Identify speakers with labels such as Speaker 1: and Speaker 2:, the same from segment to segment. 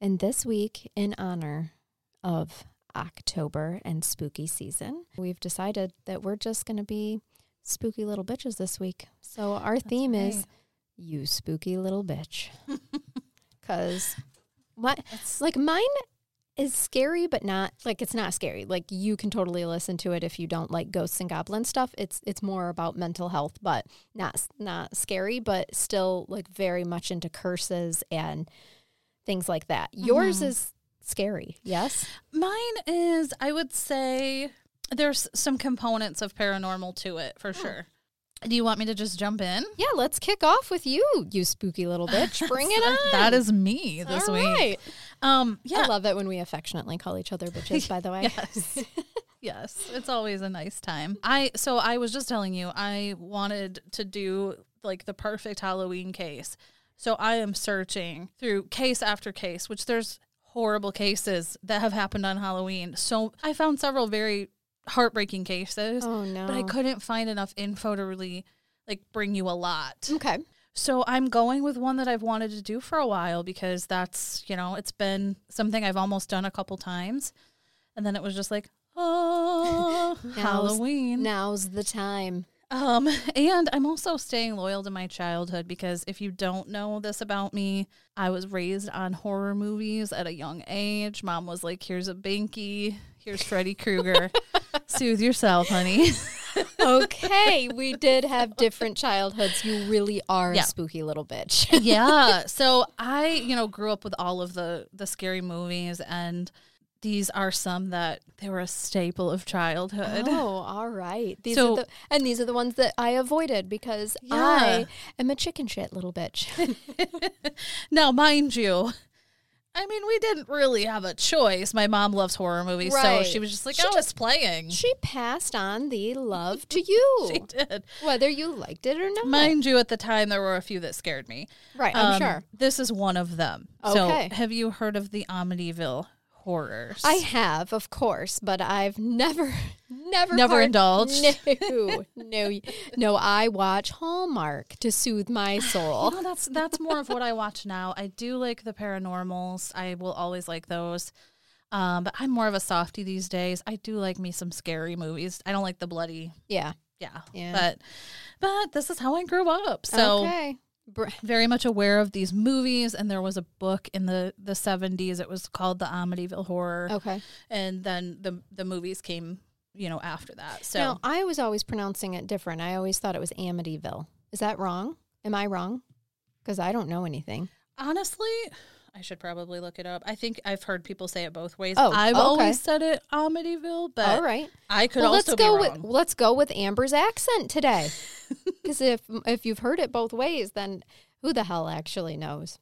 Speaker 1: And this week, in honor of October and spooky season, we've decided that we're just going to be spooky little bitches this week. So our
Speaker 2: That's
Speaker 1: theme
Speaker 2: right.
Speaker 1: is you spooky little bitch. Cuz my like mine is scary but not like it's not scary. Like you can totally listen to it if you don't like ghosts and goblin stuff. It's it's more about mental health, but not not scary, but still like very much into curses and things like that. Yours
Speaker 2: Mhm.
Speaker 1: is scary, yes?
Speaker 2: Mine is, I would say, there's some components of paranormal to it for sure. Do you want me to just jump in?
Speaker 1: Yeah, let's kick off with you, you spooky little bitch. Bring it on.
Speaker 2: That is me this
Speaker 1: All
Speaker 2: week.
Speaker 1: right.
Speaker 2: Um,
Speaker 1: I love it when we affectionately call each other bitches, by the way.
Speaker 2: Yes. yes. It's always a nice time. I so I was just telling you, I wanted to do like the perfect Halloween case. So I am searching through case after case, which there's horrible cases that have happened on Halloween. So I found several very heartbreaking cases,
Speaker 1: Oh no.
Speaker 2: but I couldn't find enough info to really like bring you a lot.
Speaker 1: Okay.
Speaker 2: So I'm going with one that I've wanted to do for a while because that's, you know, it's been something I've almost done a couple times. And then it was just like, oh, Halloween.
Speaker 1: Now's the time.
Speaker 2: Um, and I'm also staying loyal to my childhood because if you don't know this about me, I was raised on horror movies at a young age. Mom was like, here's a binky, here's Freddy Krueger. Soothe yourself, honey.
Speaker 1: Okay, we did have different childhoods. You really are
Speaker 2: Yeah.
Speaker 1: a spooky little bitch.
Speaker 2: yeah. So I, you know, grew up with all of the the scary movies and these are some that they were a staple of childhood.
Speaker 1: Oh, all right. These
Speaker 2: So-
Speaker 1: are the and these are the ones that I avoided because
Speaker 2: Yeah.
Speaker 1: I am a chicken shit little bitch.
Speaker 2: Now, mind you, I mean, we didn't really have a choice. My mom loves horror movies,
Speaker 1: Right.
Speaker 2: so she was just like,
Speaker 1: She
Speaker 2: "Oh,
Speaker 1: just-
Speaker 2: it's playing."
Speaker 1: she passed on the love to you,
Speaker 2: She did.
Speaker 1: whether you liked it or not.
Speaker 2: Mind you, at the time there were a few that scared me.
Speaker 1: right, I'm
Speaker 2: Um,
Speaker 1: sure.
Speaker 2: This is one of them.
Speaker 1: Okay.
Speaker 2: So, have you heard of the Amityville horrors?
Speaker 1: I have, of course, but I've never, never,
Speaker 2: Never
Speaker 1: part-
Speaker 2: indulged?
Speaker 1: No, no, no. I watch Hallmark to soothe my soul.
Speaker 2: You know, that's that's more of what I watch now. I do like the paranormals. I will always like those. Um, but I'm more of a softie these days. I do like me some scary movies. I don't like the bloody,
Speaker 1: Yeah.
Speaker 2: yeah.
Speaker 1: Yeah.
Speaker 2: But but this is how I grew up. So
Speaker 1: okay.
Speaker 2: Very much aware of these movies and there was a book in the the 70s it was called the Amityville horror
Speaker 1: Okay.
Speaker 2: and then the the movies came you know after that so
Speaker 1: Now, I was always pronouncing it different. I always thought it was Amityville. Is that wrong? Am I wrong? Because I don't know anything.
Speaker 2: honestly I should probably look it up. I think I've heard people say it both ways.
Speaker 1: Oh,
Speaker 2: I've
Speaker 1: okay.
Speaker 2: always said it Amityville, but
Speaker 1: All right.
Speaker 2: I could
Speaker 1: Well, let's
Speaker 2: also
Speaker 1: go
Speaker 2: be
Speaker 1: with let's go with Amber's accent today. Because if if you've heard it both ways, then who the hell actually knows?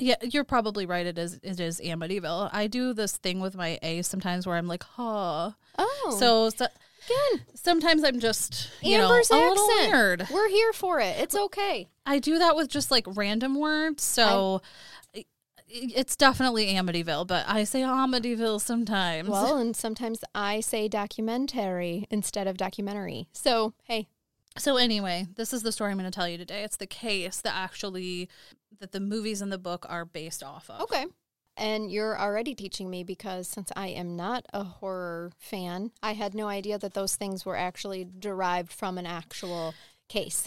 Speaker 2: yeah, you're probably right. It is it is Amityville. I do this thing with my A sometimes where I'm like, huh.
Speaker 1: Oh,
Speaker 2: So, so
Speaker 1: again,
Speaker 2: sometimes I'm just you
Speaker 1: Amber's
Speaker 2: know a little
Speaker 1: accent.
Speaker 2: weird.
Speaker 1: we're here for it. It's okay.
Speaker 2: I do that with just like random words. So it's definitely Amityville, but I say Amityville sometimes.
Speaker 1: Well, and sometimes I say documentary instead of documentary. So hey,
Speaker 2: so anyway, this is the story I'm going to tell you today. It's the case that actually that the movies and the book are based off of.
Speaker 1: Okay. And you're already teaching me because since I am not a horror fan, I had no idea that those things were actually derived from an actual case.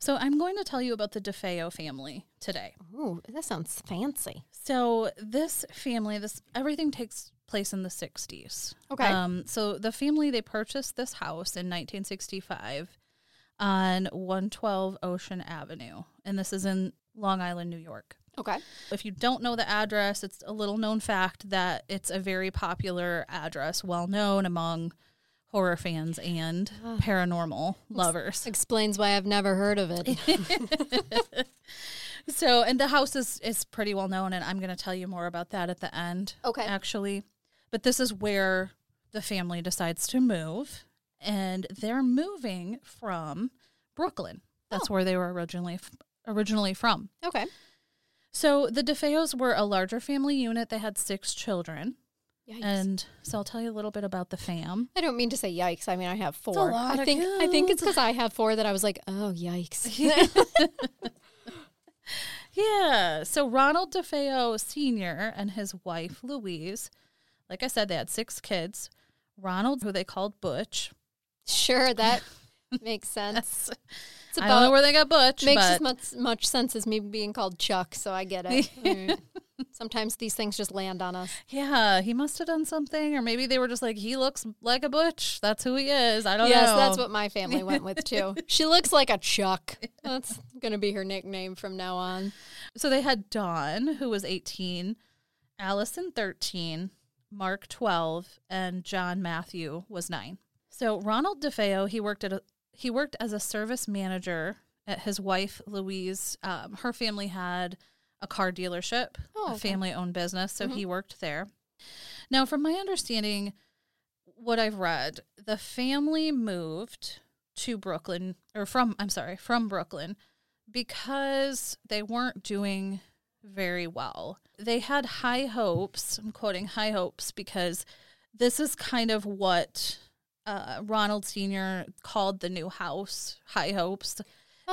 Speaker 2: So I'm going to tell you about the DeFeo family today.
Speaker 1: Ooh, that sounds fancy.
Speaker 2: So this family, this everything takes place in the 60s.
Speaker 1: Okay.
Speaker 2: Um, so the family they purchased this house in 1965 on 112 Ocean Avenue, and this is in Long Island, New York.
Speaker 1: Okay.
Speaker 2: If you don't know the address, it's a little known fact that it's a very popular address, well known among horror fans and
Speaker 1: Ah.
Speaker 2: paranormal lovers.
Speaker 1: Explains why I've never heard of it.
Speaker 2: So, and the house is is pretty well known, and I'm going to tell you more about that at the end.
Speaker 1: Okay.
Speaker 2: actually, but this is where the family decides to move, and they're moving from Brooklyn. That's
Speaker 1: Oh.
Speaker 2: where they were originally originally from.
Speaker 1: Okay.
Speaker 2: So the DeFeos were a larger family unit. They had six children,
Speaker 1: Yikes.
Speaker 2: and so I'll tell you a little bit about the fam.
Speaker 1: I don't mean to say yikes. I mean I have four. I think I think it's because I have four that I was like, oh yikes.
Speaker 2: Yeah. So Ronald DeFeo Sr. and his wife Louise, like I said, they had six kids. Ronald, who they called Butch.
Speaker 1: sure, that makes sense. It's
Speaker 2: I don't know where they got Butch,
Speaker 1: makes
Speaker 2: but
Speaker 1: as much much sense as me being called Chuck, so I get it. Mm. Sometimes these things just land on us.
Speaker 2: yeah, he must have done something, or maybe they were just like, he looks like a Butch. That's who he is. I don't
Speaker 1: yes,
Speaker 2: know.
Speaker 1: Yes, that's what my family went with too. She looks like a Chuck. That's gonna be her nickname from now on.
Speaker 2: So they had Dawn, who was 18, Allison, 13, Mark, 12, and John Matthew was 9. So Ronald DeFeo, he worked at a, he worked as a service manager at his wife Louise. Um, her family had a car dealership,
Speaker 1: Oh,
Speaker 2: a family owned business, so he worked there. Now, from my understanding, what I've read, the family moved to Brooklyn, or from, I'm sorry, from Brooklyn, because they weren't doing very well. They had high hopes. I'm quoting high hopes because this is kind of what uh, Ronald Sr. called the new house high hopes.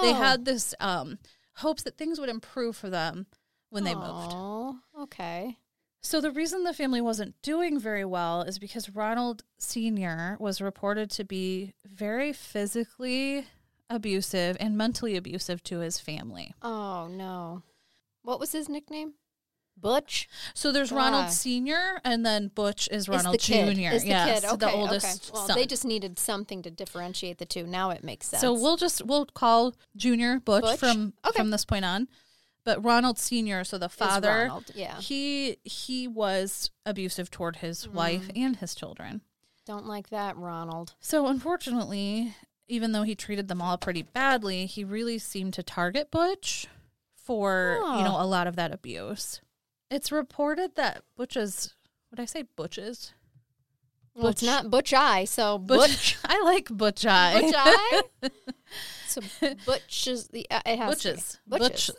Speaker 2: They
Speaker 1: Oh.
Speaker 2: had this um, hopes that things would improve for them when they moved.
Speaker 1: Oh, okay.
Speaker 2: So the reason the family wasn't doing very well is because Ronald Sr. was reported to be very physically abusive and mentally abusive to his family.
Speaker 1: Oh no. What was his nickname? Butch.
Speaker 2: So there's
Speaker 1: Ah.
Speaker 2: Ronald Sr. and then Butch is Ronald
Speaker 1: is the kid.
Speaker 2: Jr.
Speaker 1: Is the
Speaker 2: yes,
Speaker 1: kid. Okay,
Speaker 2: the oldest
Speaker 1: okay. Well,
Speaker 2: son.
Speaker 1: they just needed something to differentiate the two. Now it makes sense.
Speaker 2: so we'll just we'll call Junior Butch,
Speaker 1: Butch?
Speaker 2: from
Speaker 1: Okay.
Speaker 2: from this point on. But Ronald Sr., so the father,
Speaker 1: Ronald, Yeah.
Speaker 2: he he was abusive toward his wife
Speaker 1: Mm.
Speaker 2: and his children.
Speaker 1: Don't like that, Ronald.
Speaker 2: So unfortunately, even though he treated them all pretty badly, he really seemed to target Butch for, you know, a lot of that abuse. It's reported that Butch's would I say Butch's?
Speaker 1: Well, it's not Butch Eye, so
Speaker 2: Butch,
Speaker 1: Butch.
Speaker 2: I like Butch Eye.
Speaker 1: Butch Eye. so Butch is the. Uh, it has.
Speaker 2: Butch's.
Speaker 1: Butch's.
Speaker 2: Butch.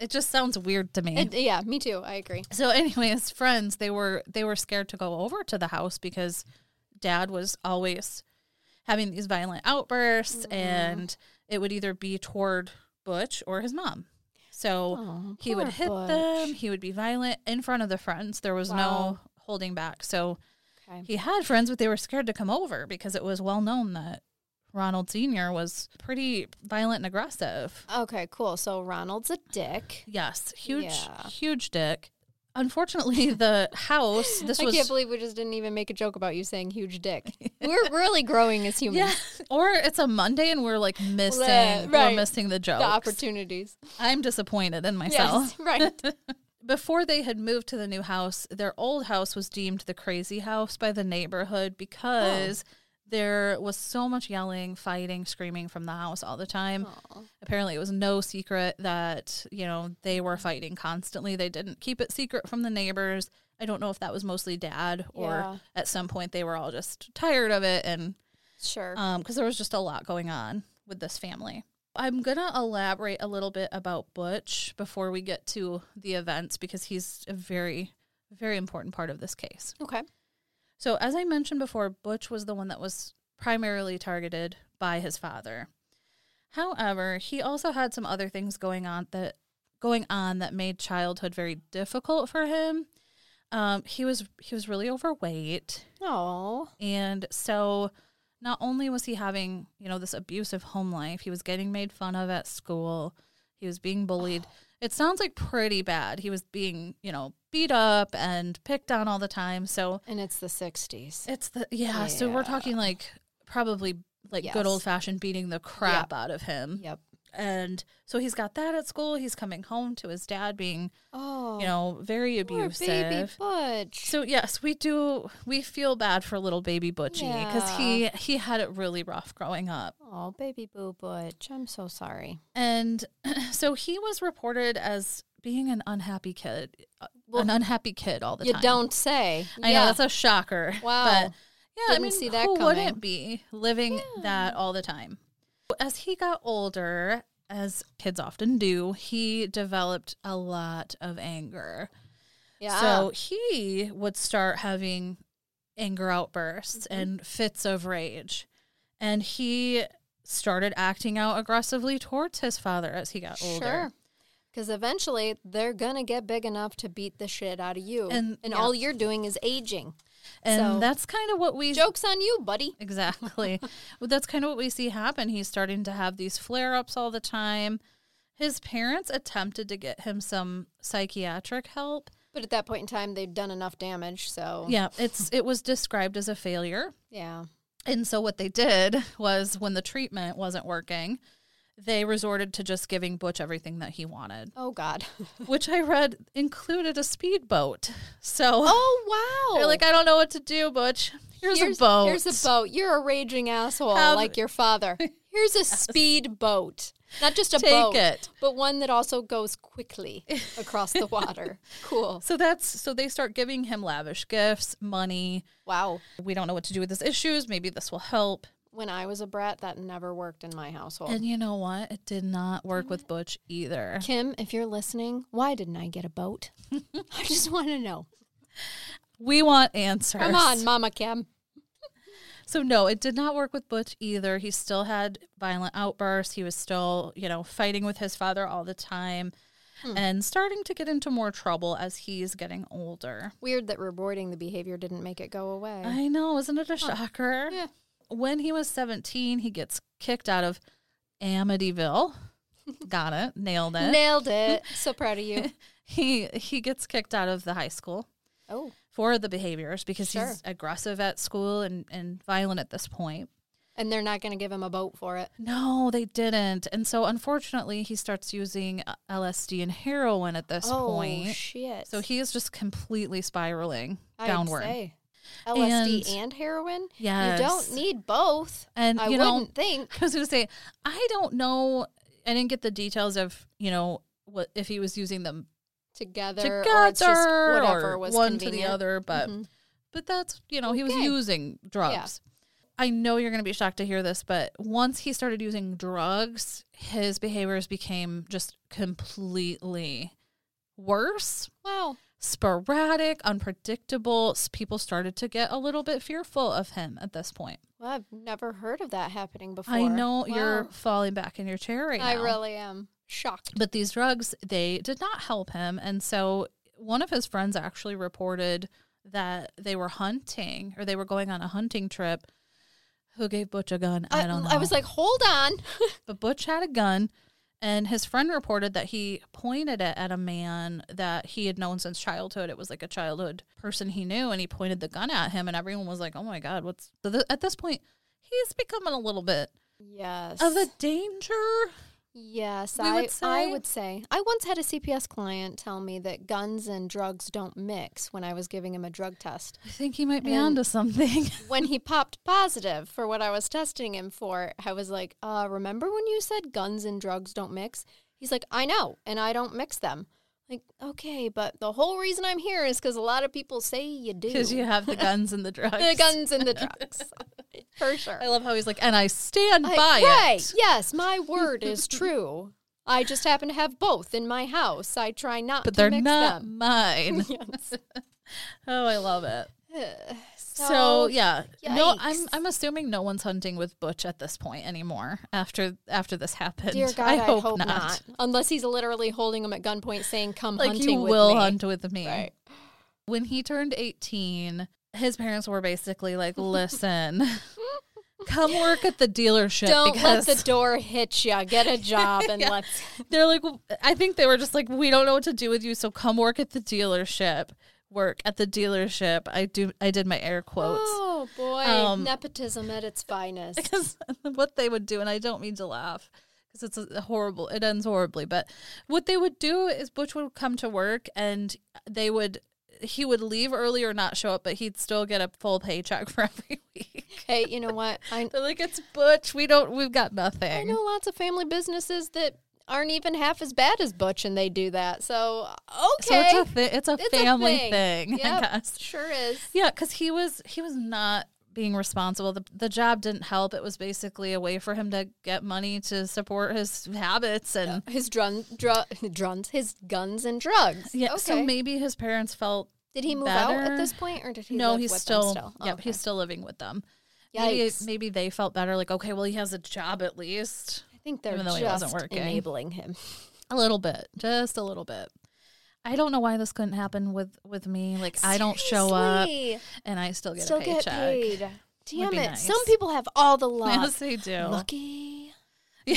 Speaker 2: It just sounds weird to me.
Speaker 1: It- yeah, me too. I agree.
Speaker 2: so anyways, friends, they were they were scared to go over to the house because dad was always having these violent outbursts
Speaker 1: Mm-hmm.
Speaker 2: and it would either be toward Butch or his mom. So
Speaker 1: Oh,
Speaker 2: he would hit
Speaker 1: Butch.
Speaker 2: them, he would be violent in front of the friends. There was no holding back. So
Speaker 1: Okay.
Speaker 2: he had friends but they were scared to come over because it was well known that Ronald Sr. was pretty violent and aggressive.
Speaker 1: Okay, cool. So Ronald's a dick.
Speaker 2: Yes, huge,
Speaker 1: Yeah.
Speaker 2: huge dick. Unfortunately, the house. This
Speaker 1: I
Speaker 2: was
Speaker 1: can't believe we just didn't even make a joke about you saying huge dick. We're really growing as humans.
Speaker 2: yeah, or it's a Monday and we're like missing,
Speaker 1: right.
Speaker 2: we're missing the jokes.
Speaker 1: The opportunities.
Speaker 2: I'm disappointed in myself.
Speaker 1: Yes, right.
Speaker 2: Before they had moved to the new house, their old house was deemed the crazy house by the neighborhood oh. because there was so much yelling, fighting, screaming from the house all the time.
Speaker 1: Aw.
Speaker 2: Apparently, it was no secret that, you know, they were fighting constantly. They didn't keep it secret from the neighbors. I don't know if that was mostly dad or
Speaker 1: Yeah.
Speaker 2: at some point they were all just tired of it and
Speaker 1: Sure.
Speaker 2: Um, because there was just a lot going on with this family. I'm going to elaborate a little bit about Butch before we get to the events because he's a very, very important part of this case.
Speaker 1: okay.
Speaker 2: So, as I mentioned before, Butch was the one that was primarily targeted by his father. However, he also had some other things going on that going on that made childhood very difficult for him. Um, he was he was really overweight.
Speaker 1: Oh.
Speaker 2: And so not only was he having, you know, this abusive home life, he was getting made fun of at school. He was being bullied. It sounds like pretty bad. He was being, you know, beat up and picked on all the time. So
Speaker 1: And it's the 60s.
Speaker 2: it's the yeah, so we're talking like probably like
Speaker 1: Yes.
Speaker 2: good old fashioned beating the crap out of him.
Speaker 1: Yep.
Speaker 2: And so he's got that at school. He's coming home to his dad being,
Speaker 1: Oh,
Speaker 2: you know, very
Speaker 1: poor
Speaker 2: abusive.
Speaker 1: baby Butch.
Speaker 2: So yes, we do. We feel bad for little baby Butchie because he he had it really rough growing up,
Speaker 1: oh, baby boo Butch. I'm so sorry.
Speaker 2: and so he was reported as being an unhappy kid, uh,
Speaker 1: Well,
Speaker 2: an unhappy kid all the
Speaker 1: You
Speaker 2: time.
Speaker 1: You don't say.
Speaker 2: I
Speaker 1: yeah.
Speaker 2: know that's a shocker.
Speaker 1: Wow.
Speaker 2: But yeah, I
Speaker 1: Didn't
Speaker 2: mean,
Speaker 1: see that
Speaker 2: who
Speaker 1: coming.
Speaker 2: wouldn't be living that all the time? As he got older, as kids often do, he developed a lot of anger.
Speaker 1: yeah.
Speaker 2: So he would start having anger outbursts
Speaker 1: Mm-hmm.
Speaker 2: and fits of rage. And he started acting out aggressively towards his father as he got older.
Speaker 1: Sure. Because eventually they're going to get big enough to beat the shit out of you.
Speaker 2: And-
Speaker 1: And,
Speaker 2: yeah.
Speaker 1: all you're doing is aging.
Speaker 2: And
Speaker 1: So-
Speaker 2: that's kind of what we
Speaker 1: Joke's on you, buddy.
Speaker 2: Exactly. well, that's kind of what we see happen. He's starting to have these flare ups all the time. His parents attempted to get him some psychiatric help.
Speaker 1: But at that point in time, they'd done enough damage. So,
Speaker 2: Yeah, it's it was described as a failure.
Speaker 1: yeah.
Speaker 2: And so what they did was when the treatment wasn't working, they resorted to just giving Butch everything that he wanted,
Speaker 1: Oh, God.
Speaker 2: which I read included a speedboat. So
Speaker 1: oh, wow.
Speaker 2: they're like, I don't know what to do, Butch. Here's, a boat.
Speaker 1: Here's a boat. You're a raging asshole
Speaker 2: Have-
Speaker 1: like your father. Here's a speed boat. Not just a
Speaker 2: Take
Speaker 1: boat,
Speaker 2: it.
Speaker 1: but one that also goes quickly across the water. Cool.
Speaker 2: So that's so they start giving him lavish gifts, money.
Speaker 1: Wow.
Speaker 2: We don't know what to do with his issues. Maybe this will help.
Speaker 1: When I was a brat, that never worked in my household.
Speaker 2: And you know what? It did not work with Butch either.
Speaker 1: Kim, if you're listening, why didn't I get a boat? I just want to know.
Speaker 2: We want answers.
Speaker 1: Come on, Mama Kim.
Speaker 2: So no, it did not work with Butch either. He still had violent outbursts. He was still, you know, fighting with his father all the time hmm. and starting to get into more trouble as he's getting older.
Speaker 1: Weird that rewarding the behavior didn't make it go away.
Speaker 2: I know, isn't it a shocker?
Speaker 1: Yeah.
Speaker 2: When he was 17, he gets kicked out of Amityville. Got it. Nailed it.
Speaker 1: Nailed it. So proud of you.
Speaker 2: he he gets kicked out of the high school
Speaker 1: Oh,
Speaker 2: for the behaviors because
Speaker 1: Sure.
Speaker 2: he's aggressive at school and, and violent at this point.
Speaker 1: and they're not going to give him a boat for it.
Speaker 2: No, they didn't. And so unfortunately, he starts using LSD and heroin at this point.
Speaker 1: oh,
Speaker 2: point.
Speaker 1: shit.
Speaker 2: So he is just completely spiraling
Speaker 1: I'd
Speaker 2: downward.
Speaker 1: say. LSD
Speaker 2: And-
Speaker 1: and, heroin?
Speaker 2: Yeah,
Speaker 1: You don't need both.
Speaker 2: And
Speaker 1: I
Speaker 2: you
Speaker 1: wouldn't think.
Speaker 2: I was going to say, I don't know. I didn't get the details of, you know, what if he was using them
Speaker 1: Together,
Speaker 2: together
Speaker 1: or whatever was
Speaker 2: one to the other, but
Speaker 1: Mhm.
Speaker 2: but that's you know he was using drugs. I know you're going to be shocked to hear this, but once he started using drugs, his behaviors became just completely worse,
Speaker 1: Wow.
Speaker 2: Sporadic, unpredictable. People started to get a little bit fearful of him at this point.
Speaker 1: Well, I've never heard of that happening before.
Speaker 2: I know you're falling back in your chair right
Speaker 1: I
Speaker 2: now.
Speaker 1: really am shocked.
Speaker 2: But these drugs, they did not help him. And so one of his friends actually reported that they were hunting or they were going on a hunting trip. Who gave Butch a gun? I, don't know.
Speaker 1: I was like, hold on.
Speaker 2: but Butch had a gun. And his friend reported that he pointed it at a man that he had known since childhood. It was like a childhood person he knew, and he pointed the gun at him, and everyone was like, "Oh my god, what's?" So th- at this point, he's becoming a little bit
Speaker 1: yes.
Speaker 2: of a danger.
Speaker 1: Yes, I
Speaker 2: would
Speaker 1: I
Speaker 2: say.
Speaker 1: would say. I once had a CPS client tell me that guns and drugs don't mix when I was giving him a drug test.
Speaker 2: I think he might be
Speaker 1: And-
Speaker 2: onto something.
Speaker 1: when he popped positive for what I was testing him for, I was like, uh, remember when you said guns and drugs don't mix? He's like, I know, and I don't mix them. Like, okay, but the whole reason I'm here is because a lot of people say you do.
Speaker 2: Because you have the guns and the drugs.
Speaker 1: the guns and the drugs. For sure.
Speaker 2: I love how he's like, and I stand
Speaker 1: I-
Speaker 2: by
Speaker 1: right.
Speaker 2: it.
Speaker 1: Yes, my word is true. I just happen to have both in my house. I try not
Speaker 2: But they're not
Speaker 1: them.
Speaker 2: mine.
Speaker 1: yes.
Speaker 2: oh, I love it.
Speaker 1: So,
Speaker 2: So, yeah, no, I'm. I'm assuming no one's hunting with Butch at this point anymore. After after this happened,
Speaker 1: dear God,
Speaker 2: I
Speaker 1: I
Speaker 2: hope,
Speaker 1: hope,
Speaker 2: not.
Speaker 1: not. Unless he's literally holding him at gunpoint saying, come
Speaker 2: Like
Speaker 1: hunting
Speaker 2: you
Speaker 1: with
Speaker 2: will
Speaker 1: me.
Speaker 2: hunt with me.
Speaker 1: Right.
Speaker 2: When he turned 18, his parents were basically like, "Listen, come work at the dealership
Speaker 1: Don't
Speaker 2: because
Speaker 1: let the door hit you. Get a job and
Speaker 2: Yeah.
Speaker 1: let's.
Speaker 2: They're like, I think they were just like, we don't know what to do with you, so come work at the dealership. Work at the dealership. I do. I did my air quotes
Speaker 1: Oh boy,
Speaker 2: Um,
Speaker 1: nepotism at its finest.
Speaker 2: because what they would do, and I don't mean to laugh, because it's a horrible. It ends horribly. But what they would do is Butch would come to work and they would he would leave early or not show up, but he'd still get a full paycheck for every week.
Speaker 1: Hey, you know what? I
Speaker 2: They're like, it's Butch. We don't. We've got nothing.
Speaker 1: I know lots of family businesses that aren't even half as bad as Butch, and they do that. So
Speaker 2: So
Speaker 1: okay,
Speaker 2: it's a thi- it's a
Speaker 1: It's a
Speaker 2: family
Speaker 1: thing.
Speaker 2: thing. I guess.
Speaker 1: sure is.
Speaker 2: Yeah, because he was he was not being responsible. The the job didn't help. It was basically a way for him to get money to support his habits and
Speaker 1: His drun, dru- drums, his guns and drugs.
Speaker 2: yeah.
Speaker 1: Okay.
Speaker 2: So maybe his parents felt
Speaker 1: did he move out at this point, or did he?
Speaker 2: no, he's still,
Speaker 1: still?
Speaker 2: yep, oh,
Speaker 1: Okay.
Speaker 2: he's still living with them. Maybe
Speaker 1: Yikes.
Speaker 2: maybe they felt better. Like okay, well he has a job at least.
Speaker 1: I think they're
Speaker 2: even though he wasn't
Speaker 1: just
Speaker 2: working.
Speaker 1: enabling him.
Speaker 2: A little bit, just a little bit. I don't know why this couldn't happen with with me. Like I don't show up
Speaker 1: Seriously.
Speaker 2: and I still get
Speaker 1: Still
Speaker 2: a paycheck.
Speaker 1: get paid. Damn
Speaker 2: be
Speaker 1: it!
Speaker 2: nice.
Speaker 1: Some people have all the luck.
Speaker 2: Yes, they do.
Speaker 1: Lucky.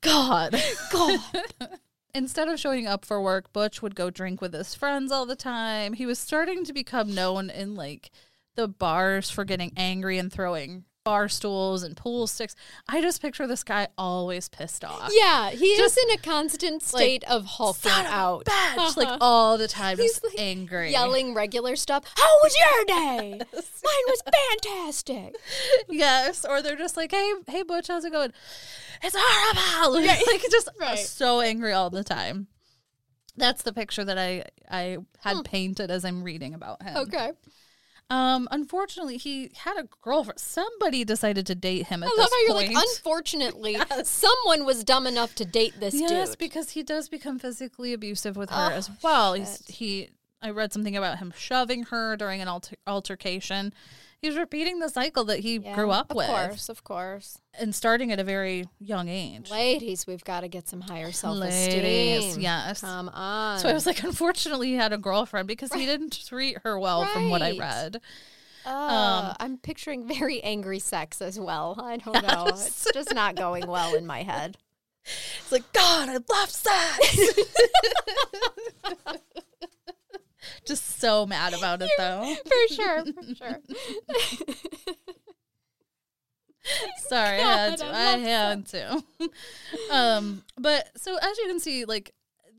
Speaker 2: God.
Speaker 1: God.
Speaker 2: Instead of showing up for work, Butch would go drink with his friends all the time. He was starting to become known in like the bars for getting angry and throwing bar stools and pool sticks. I just picture this guy always pissed off.
Speaker 1: Yeah, he
Speaker 2: Just,
Speaker 1: is in a constant state of hulking
Speaker 2: Son of a
Speaker 1: out,
Speaker 2: bitch, like all the time,
Speaker 1: He's,
Speaker 2: just
Speaker 1: like,
Speaker 2: angry.
Speaker 1: yelling regular stuff. How was your day? Mine was fantastic.
Speaker 2: Yes, or they're just like, "Hey, hey, Butch, how's it going?" It's horrible. like just
Speaker 1: Right.
Speaker 2: so angry all the time. That's the picture that I I had
Speaker 1: Hmm.
Speaker 2: painted as I'm reading about him.
Speaker 1: Okay.
Speaker 2: Um, unfortunately, he had a girlfriend. Somebody decided to date him at
Speaker 1: I love how you're
Speaker 2: point.
Speaker 1: like, unfortunately, someone was dumb enough to date this
Speaker 2: yes,
Speaker 1: dude.
Speaker 2: because he does become physically abusive with her as well. He's, he, I read something about him shoving her during an alter- altercation. He's repeating the cycle that he
Speaker 1: Yeah,
Speaker 2: grew up
Speaker 1: of
Speaker 2: with, Of
Speaker 1: course, of course.
Speaker 2: and starting at a very young age.
Speaker 1: Ladies, we've got to get some higher self-esteem.
Speaker 2: Yes.
Speaker 1: Come on.
Speaker 2: So I was like, unfortunately, he had a girlfriend because he didn't treat her well, from what I read.
Speaker 1: Uh, I'm picturing very angry sex as well. I don't know. It's just not going well in my head.
Speaker 2: It's like, God, I love sex. Just so mad about it, though.
Speaker 1: For sure, for sure.
Speaker 2: Sorry, I had to.
Speaker 1: I
Speaker 2: I had to. um, but so as you can see, like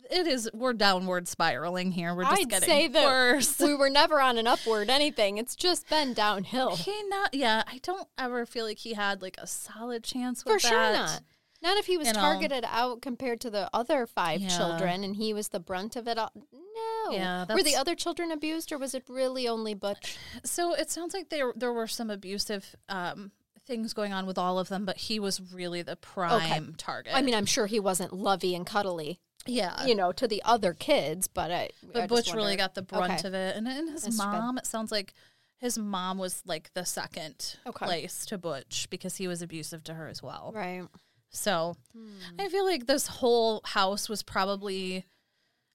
Speaker 2: it is, we're downward spiraling here. We're just
Speaker 1: I'd
Speaker 2: getting
Speaker 1: say that
Speaker 2: worse.
Speaker 1: we were never on an upward anything. It's just been downhill.
Speaker 2: He not, yeah. I don't ever feel like he had like a solid chance
Speaker 1: For
Speaker 2: with
Speaker 1: sure
Speaker 2: that.
Speaker 1: not. Not if he was targeted out compared to the other five
Speaker 2: Yeah.
Speaker 1: children and he was the brunt of it all. No.
Speaker 2: Yeah,
Speaker 1: Were the other children abused or was it really only Butch?
Speaker 2: So it sounds like there there were some abusive um, things going on with all of them, but he was really the prime target.
Speaker 1: I mean, I'm sure he wasn't lovey and cuddly,
Speaker 2: yeah,
Speaker 1: you know, to the other kids, but I. I
Speaker 2: but
Speaker 1: just
Speaker 2: Butch really got the brunt
Speaker 1: Okay.
Speaker 2: of it, and, and his
Speaker 1: That's bad.
Speaker 2: mom. It sounds like his mom was like the second
Speaker 1: Okay.
Speaker 2: place to Butch because he was abusive to her as well.
Speaker 1: Right.
Speaker 2: So
Speaker 1: Hmm.
Speaker 2: I feel like this whole house was probably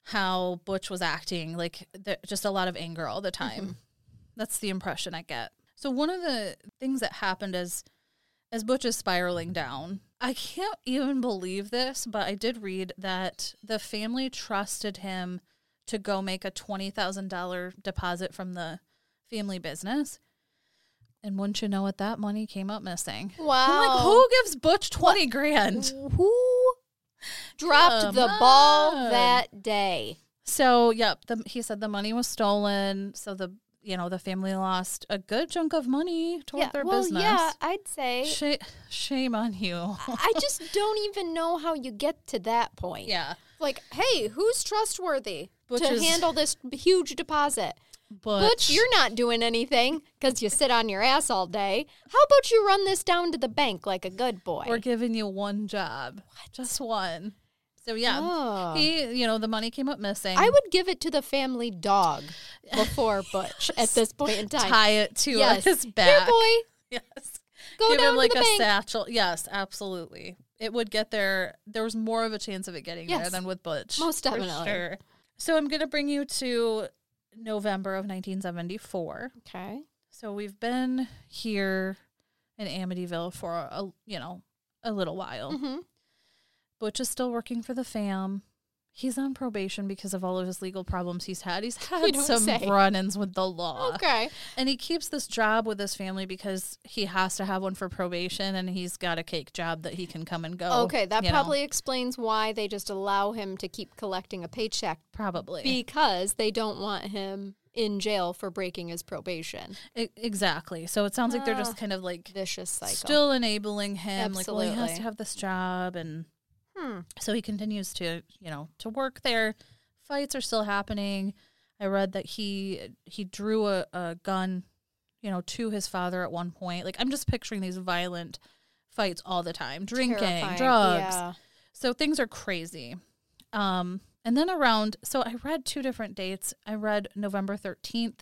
Speaker 2: how Butch was acting, like th- just a lot of anger all the time.
Speaker 1: Mm-hmm.
Speaker 2: That's the impression I get. So one of the things that happened as as Butch is spiraling down, I can't even believe this, but I did read that the family trusted him to go make a twenty thousand dollar deposit from the family business. And wouldn't you know it, that money came up missing. I'm like,
Speaker 1: Wow.
Speaker 2: who gives Butch twenty grand?
Speaker 1: Who dropped
Speaker 2: Come
Speaker 1: the ball that day?
Speaker 2: So, yep, the, he said the money was stolen. So the you know the family lost a good chunk of money toward their
Speaker 1: well,
Speaker 2: business.
Speaker 1: yeah, I'd say.
Speaker 2: Sh- shame on you.
Speaker 1: I just don't even know how you get to that point.
Speaker 2: yeah,
Speaker 1: Like, hey, who's trustworthy
Speaker 2: Butch
Speaker 1: to
Speaker 2: is-
Speaker 1: handle this huge deposit?
Speaker 2: But
Speaker 1: Butch, you're not doing anything because you sit on your ass all day. How about you run this down to the bank like a good boy?
Speaker 2: we're giving you one job, just one. So yeah,
Speaker 1: Oh.
Speaker 2: he you know the money came up missing.
Speaker 1: I would give it to the family dog before Butch at this point in time.
Speaker 2: tie it to
Speaker 1: yes.
Speaker 2: his
Speaker 1: Here,
Speaker 2: back.
Speaker 1: boy,
Speaker 2: Yes.
Speaker 1: go
Speaker 2: Give
Speaker 1: down
Speaker 2: him like
Speaker 1: to the
Speaker 2: a
Speaker 1: bank.
Speaker 2: satchel. Yes, absolutely. It would get there. There was more of a chance of it getting there than with Butch.
Speaker 1: Most
Speaker 2: for
Speaker 1: definitely.
Speaker 2: sure. So I'm going to bring you to November of 1974.
Speaker 1: Okay.
Speaker 2: So we've been here in Amityville for a you know a little while.
Speaker 1: Mm-hmm.
Speaker 2: Butch is still working for the fam. He's on probation because of all of his legal problems he's had. He's had some
Speaker 1: say.
Speaker 2: run-ins with the law.
Speaker 1: Okay.
Speaker 2: And he keeps this job with his family because he has to have one for probation and he's got a cake job that he can come and go.
Speaker 1: Okay, that
Speaker 2: you know,
Speaker 1: probably explains why they just allow him to keep collecting a paycheck
Speaker 2: probably.
Speaker 1: because they don't want him in jail for breaking his probation.
Speaker 2: Exactly. So it sounds like they're
Speaker 1: Ah.
Speaker 2: just kind of like
Speaker 1: Vicious cycle.
Speaker 2: still enabling him like well he has to have this job and
Speaker 1: Hmm.
Speaker 2: so he continues to you know to work there. Fights are still happening. I read that he he drew a, a gun you know to his father at one point. Like i'm just picturing these violent fights all the time. Drinking
Speaker 1: Terrifying.
Speaker 2: drugs.
Speaker 1: Yeah.
Speaker 2: so things are crazy. Um and then around so i read two different dates. I read november 13th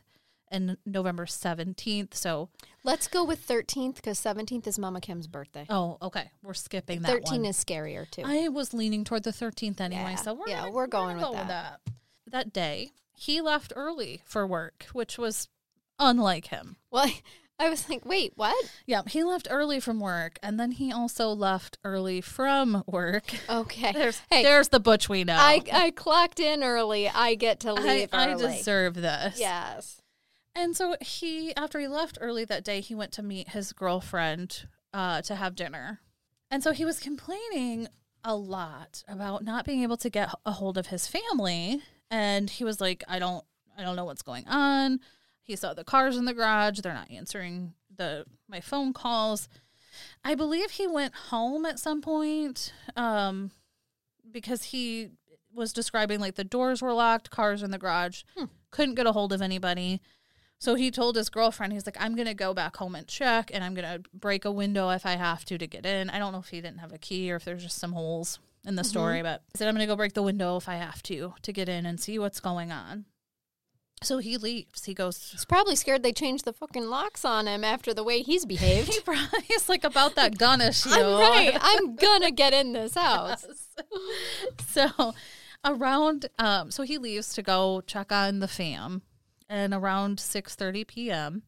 Speaker 2: and november 17th so
Speaker 1: Let's go with 13th because 17th is Mama Kim's birthday.
Speaker 2: oh okay we're skipping that
Speaker 1: 13
Speaker 2: one.
Speaker 1: is scarier too.
Speaker 2: I was leaning toward the 13th anyway,
Speaker 1: Yeah.
Speaker 2: so we're
Speaker 1: Yeah, we're going
Speaker 2: gonna
Speaker 1: with
Speaker 2: go
Speaker 1: that.
Speaker 2: That day, he left early for work, which was unlike him.
Speaker 1: well, I was like, wait, what?
Speaker 2: Yeah, he left early from work, and then he also left early from work.
Speaker 1: Okay.
Speaker 2: There's
Speaker 1: hey,
Speaker 2: there's the butch we know.
Speaker 1: I, I clocked in early. I get to leave
Speaker 2: I
Speaker 1: early.
Speaker 2: deserve this.
Speaker 1: Yes.
Speaker 2: And so he, after he left early that day, he went to meet his girlfriend uh, to have dinner. And so he was complaining a lot about not being able to get a hold of his family. And he was like, I don't, I don't know what's going on. He saw the cars in the garage. They're not answering the my phone calls. I believe he went home at some point um, because he was describing like the doors were locked, cars in the garage, couldn't get a hold of anybody. So he told his girlfriend, he's like, I'm going to go back home and check, and I'm going to break a window if I have to to get in. I don't know if he didn't have a key or if there's just some holes in the story, but he said, I'm going to go break the window if I have to to get in and see what's going on. So he leaves. He goes,
Speaker 1: He's probably scared they changed the fucking locks on him after the way he's behaved.
Speaker 2: he probably is like about that gun issue.
Speaker 1: I'm right. I'm gonna get in this house.
Speaker 2: so around um so he leaves to go check on the fam and around 6:30 p.m.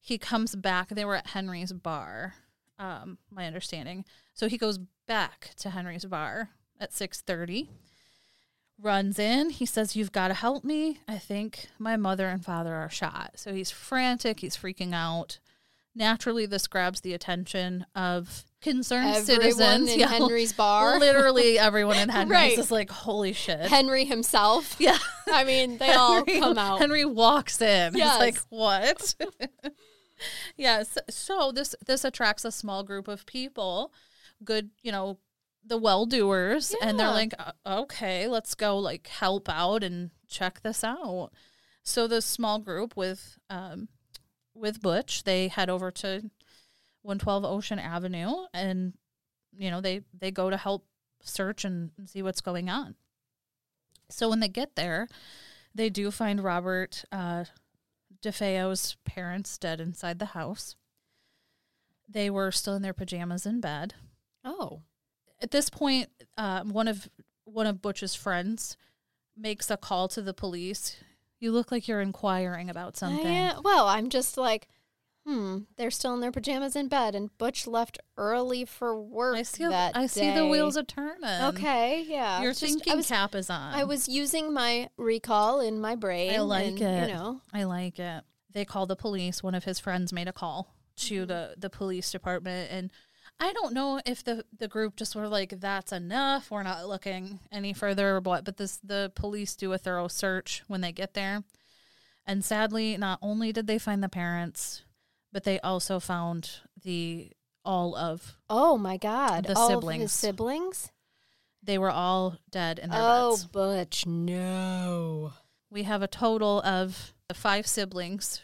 Speaker 2: he comes back. They were at Henry's bar um my understanding. So he goes back to Henry's bar at 6:30 runs in. He says you've got to help me. I think my mother and father are shot. So he's frantic. He's freaking out. Naturally this grabs the attention of concerned
Speaker 1: Everyone
Speaker 2: citizens
Speaker 1: in
Speaker 2: Yeah,
Speaker 1: Henry's bar.
Speaker 2: literally everyone in Henry's
Speaker 1: Right.
Speaker 2: is like, holy shit.
Speaker 1: Henry himself.
Speaker 2: yeah.
Speaker 1: I mean, they all come out.
Speaker 2: Henry walks in.
Speaker 1: Yes.
Speaker 2: He's like, what? yes. So this this attracts a small group of people, good, you know, the well doers, and they're like, "Uh, okay, let's go like help out and check this out. So this small group with um with Butch, they head over to 112 Ocean Avenue and you know, they they go to help search and, see what's going on. So when they get there, they do find Robert uh, DeFeo's parents dead inside the house. They were still in their pajamas in bed.
Speaker 1: Oh.
Speaker 2: At this point, um, one of one of Butch's friends makes a call to the police. You look like you're inquiring about something.
Speaker 1: I, uh, well, I'm just like, hmm, they're still in their pajamas in bed, and Butch left early for work
Speaker 2: I see.
Speaker 1: that
Speaker 2: I see the wheels are turning.
Speaker 1: Okay, yeah.
Speaker 2: Your
Speaker 1: Just-
Speaker 2: thinking
Speaker 1: was,
Speaker 2: cap is on.
Speaker 1: I was using my recall in my brain.
Speaker 2: I like
Speaker 1: and,
Speaker 2: it.
Speaker 1: You know,
Speaker 2: I like it. They called the police. One of his friends made a call to the the police department, and I don't know if the the group just were like, "That's enough. We're not looking any further," or what. But this the police do a thorough search when they get there, and sadly, not only did they find the parents, but they also found the all of
Speaker 1: oh my God,
Speaker 2: The
Speaker 1: all of
Speaker 2: siblings.
Speaker 1: his siblings.
Speaker 2: they were all dead in their
Speaker 1: Oh,
Speaker 2: beds.
Speaker 1: Butch, no.
Speaker 2: We have a total of five siblings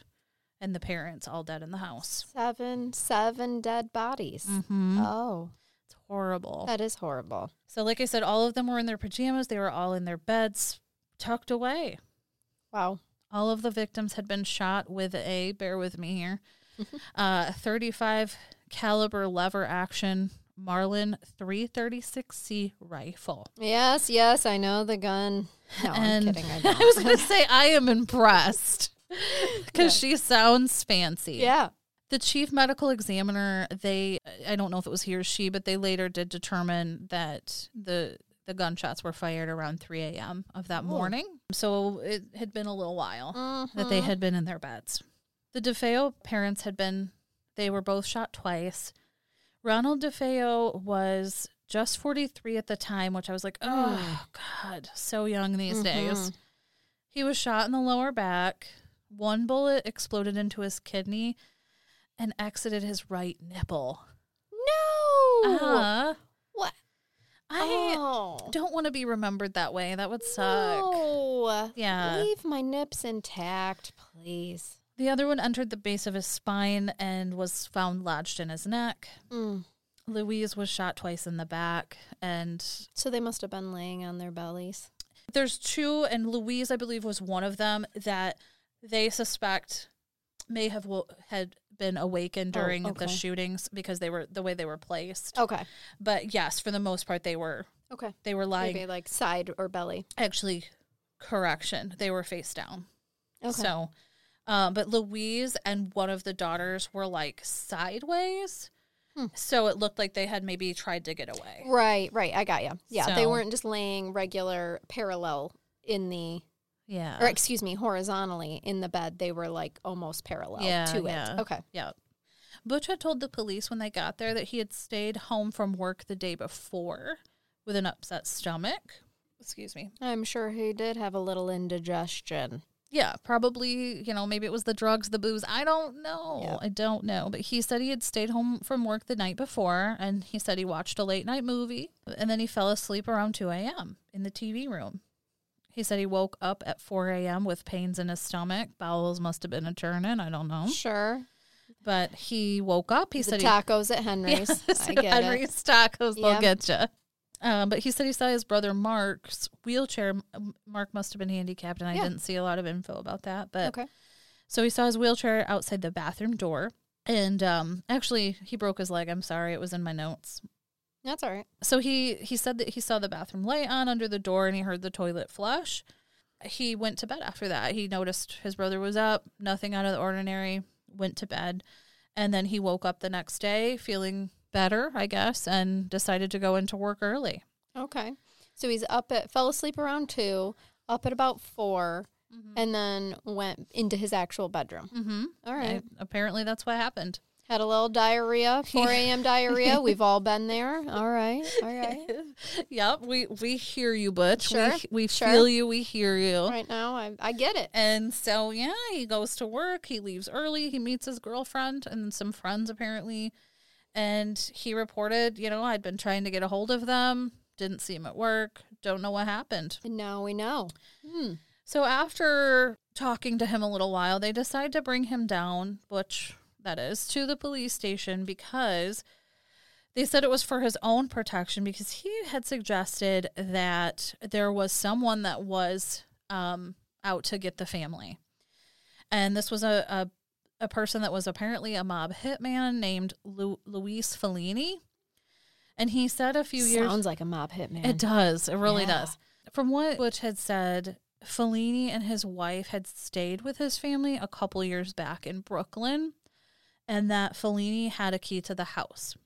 Speaker 2: and the parents all dead in the house.
Speaker 1: Seven, seven dead bodies.
Speaker 2: Mm-hmm.
Speaker 1: Oh,
Speaker 2: It's horrible.
Speaker 1: that is horrible.
Speaker 2: So, like I said, all of them were in their pajamas. They were all in their beds, tucked away.
Speaker 1: Wow.
Speaker 2: All of the victims had been shot with a, bear with me here, uh, 35 caliber lever action Marlin 336C rifle.
Speaker 1: Yes, yes, I know the gun. No,
Speaker 2: and
Speaker 1: I'm kidding. I
Speaker 2: I was going to say, I am impressed because she sounds fancy.
Speaker 1: yeah.
Speaker 2: The chief medical examiner, they I don't know if it was he or she, but they later did determine that the the gunshots were fired around 3 a.m. of that
Speaker 1: Oh.
Speaker 2: morning. So it had been a little while that they
Speaker 1: Mhm.
Speaker 2: had been in their beds. The DeFeo parents had been, they were both shot twice. Ronald DeFeo was just 43 at the time, which I was like, oh, God, so young these days.
Speaker 1: Mhm.
Speaker 2: He was shot in the lower back. One bullet exploded into his kidney and exited his right nipple.
Speaker 1: No.
Speaker 2: Uh,
Speaker 1: What?
Speaker 2: I
Speaker 1: oh.
Speaker 2: don't want to be remembered that way. That would suck.
Speaker 1: No.
Speaker 2: Yeah.
Speaker 1: Leave my nips intact, please.
Speaker 2: The other one entered the base of his spine and was found lodged in his neck.
Speaker 1: Mm.
Speaker 2: Louise was shot twice in the back. And
Speaker 1: So they must have been laying on their bellies.
Speaker 2: there's two, and Louise, I believe, was one of them that they suspect may have wo- had been awakened
Speaker 1: Oh,
Speaker 2: during the shootings because they were the way they were placed.
Speaker 1: Okay.
Speaker 2: But yes, for the most part, they were
Speaker 1: Okay.
Speaker 2: they were lying.
Speaker 1: Maybe like side or belly.
Speaker 2: Actually, correction, they were face down.
Speaker 1: Okay.
Speaker 2: So, um, but Louise and one of the daughters were like sideways.
Speaker 1: Hmm.
Speaker 2: So it looked like they had maybe tried to get away.
Speaker 1: Right, right. I got you. Yeah, they weren't just laying regular parallel in the,
Speaker 2: Yeah.
Speaker 1: or excuse me, horizontally in the bed. They were like almost parallel
Speaker 2: Yeah,
Speaker 1: to
Speaker 2: yeah.
Speaker 1: it. Okay.
Speaker 2: Yeah. Butch had told the police when they got there that he had stayed home from work the day before with an upset stomach. Excuse me.
Speaker 1: I'm sure he did have a little indigestion.
Speaker 2: Yeah, probably, you know, maybe it was the drugs, the booze. I don't know.
Speaker 1: Yeah.
Speaker 2: I don't know. But he said he had stayed home from work the night before and he said he watched a late night movie and then he fell asleep around 2 a.m. in the TV room. He said he woke up at 4 a.m. with pains in his stomach. Bowels must have been a turning. I don't know.
Speaker 1: Sure.
Speaker 2: But he woke up. He
Speaker 1: the
Speaker 2: said
Speaker 1: tacos at Henry's.
Speaker 2: Yes,
Speaker 1: I get it.
Speaker 2: Henry's tacos, they'll get you. Um, but he said he saw his brother Mark's wheelchair. Mark must have been handicapped, and I
Speaker 1: Yeah.
Speaker 2: didn't see a lot of info about that. But
Speaker 1: Okay.
Speaker 2: so he saw his wheelchair outside the bathroom door, and um, actually he broke his leg. I'm sorry, it was in my notes.
Speaker 1: That's all right.
Speaker 2: So he he said that he saw the bathroom light on under the door, and he heard the toilet flush. He went to bed after that. He noticed his brother was up, nothing out of the ordinary. Went to bed, and then he woke up the next day feeling better, I guess, and decided to go into work early.
Speaker 1: Okay. So he's up at, fell asleep around two, up at about 4
Speaker 2: Mm-hmm.
Speaker 1: and then went into his actual bedroom.
Speaker 2: Mm-hmm.
Speaker 1: All right.
Speaker 2: apparently, that's what happened.
Speaker 1: Had a little diarrhea, 4 a.m. diarrhea. We've all been there. All right. All right.
Speaker 2: yep, we we hear you, Butch.
Speaker 1: Sure,
Speaker 2: We, we
Speaker 1: sure.
Speaker 2: feel you. We hear you.
Speaker 1: Right now, I, I get it.
Speaker 2: And so, yeah, he goes to work. He leaves early. He meets his girlfriend and some friends, apparently. And he reported, you know, I'd been trying to get a hold of them, didn't see him at work, don't know what happened.
Speaker 1: And now we know. Hmm.
Speaker 2: So, after talking to him a little while, they decide to bring him down, Butch, that is, to the police station because they said it was for his own protection because he had suggested that there was someone that was um, out to get the family. And this was a, a, a person that was apparently a mob hitman named Lu- Luis Falini. And he said a few years
Speaker 1: Sounds like a mob hitman.
Speaker 2: it does. It really
Speaker 1: Yeah.
Speaker 2: does. From what Butch had said, Falini and his wife had stayed with his family a couple years back in Brooklyn, and that Falini had a key to the house.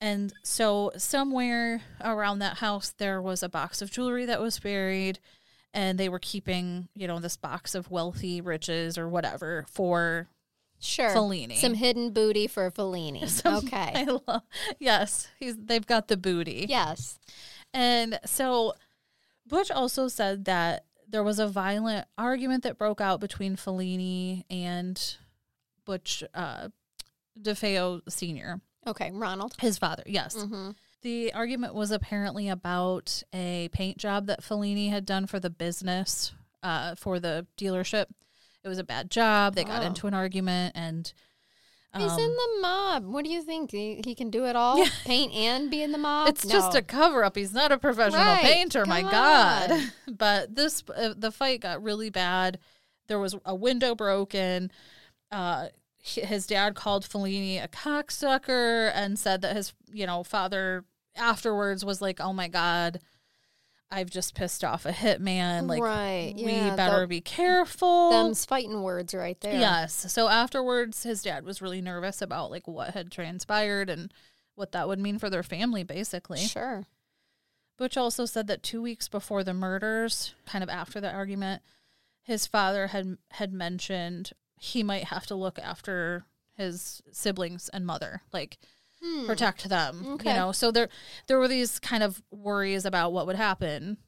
Speaker 2: And so, somewhere around that house, there was a box of jewelry that was buried, and they were keeping, you know, this box of wealthy riches or whatever for
Speaker 1: Sure.
Speaker 2: Falini.
Speaker 1: Some hidden booty for Falini.
Speaker 2: Some-
Speaker 1: okay.
Speaker 2: Love, yes, he's they've got the booty.
Speaker 1: yes.
Speaker 2: And so Butch also said that there was a violent argument that broke out between Falini and Butch uh, DeFeo Sr.,
Speaker 1: Okay. Ronald.
Speaker 2: his father. Yes.
Speaker 1: Mm-hmm.
Speaker 2: The argument was apparently about a paint job that Falini had done for the business, uh, for the dealership. It was a bad job. They got
Speaker 1: Oh.
Speaker 2: into an argument and.
Speaker 1: He's
Speaker 2: um,
Speaker 1: in the mob. What do you think? He, he can do it all?
Speaker 2: Yeah.
Speaker 1: Paint and be in the mob?
Speaker 2: It's just a cover up. He's not a professional
Speaker 1: Right.
Speaker 2: painter. My
Speaker 1: Come
Speaker 2: God. But this, uh, the fight got really bad. There was a window broken. Uh, his dad called Falini a cocksucker and said that his, you know, father afterwards was like, "Oh my God, I've just pissed off a hitman. Like,
Speaker 1: right.
Speaker 2: we
Speaker 1: yeah,
Speaker 2: better
Speaker 1: tho-
Speaker 2: be careful."
Speaker 1: Them's fighting words right there.
Speaker 2: Yes. So afterwards, his dad was really nervous about like what had transpired and what that would mean for their family, basically.
Speaker 1: Sure.
Speaker 2: Butch also said that two weeks before the murders, kind of after the argument, his father had had mentioned he might have to look after his siblings and mother, like
Speaker 1: Hmm.
Speaker 2: protect them.
Speaker 1: Okay.
Speaker 2: You know, so there there were these kind of worries about what would happen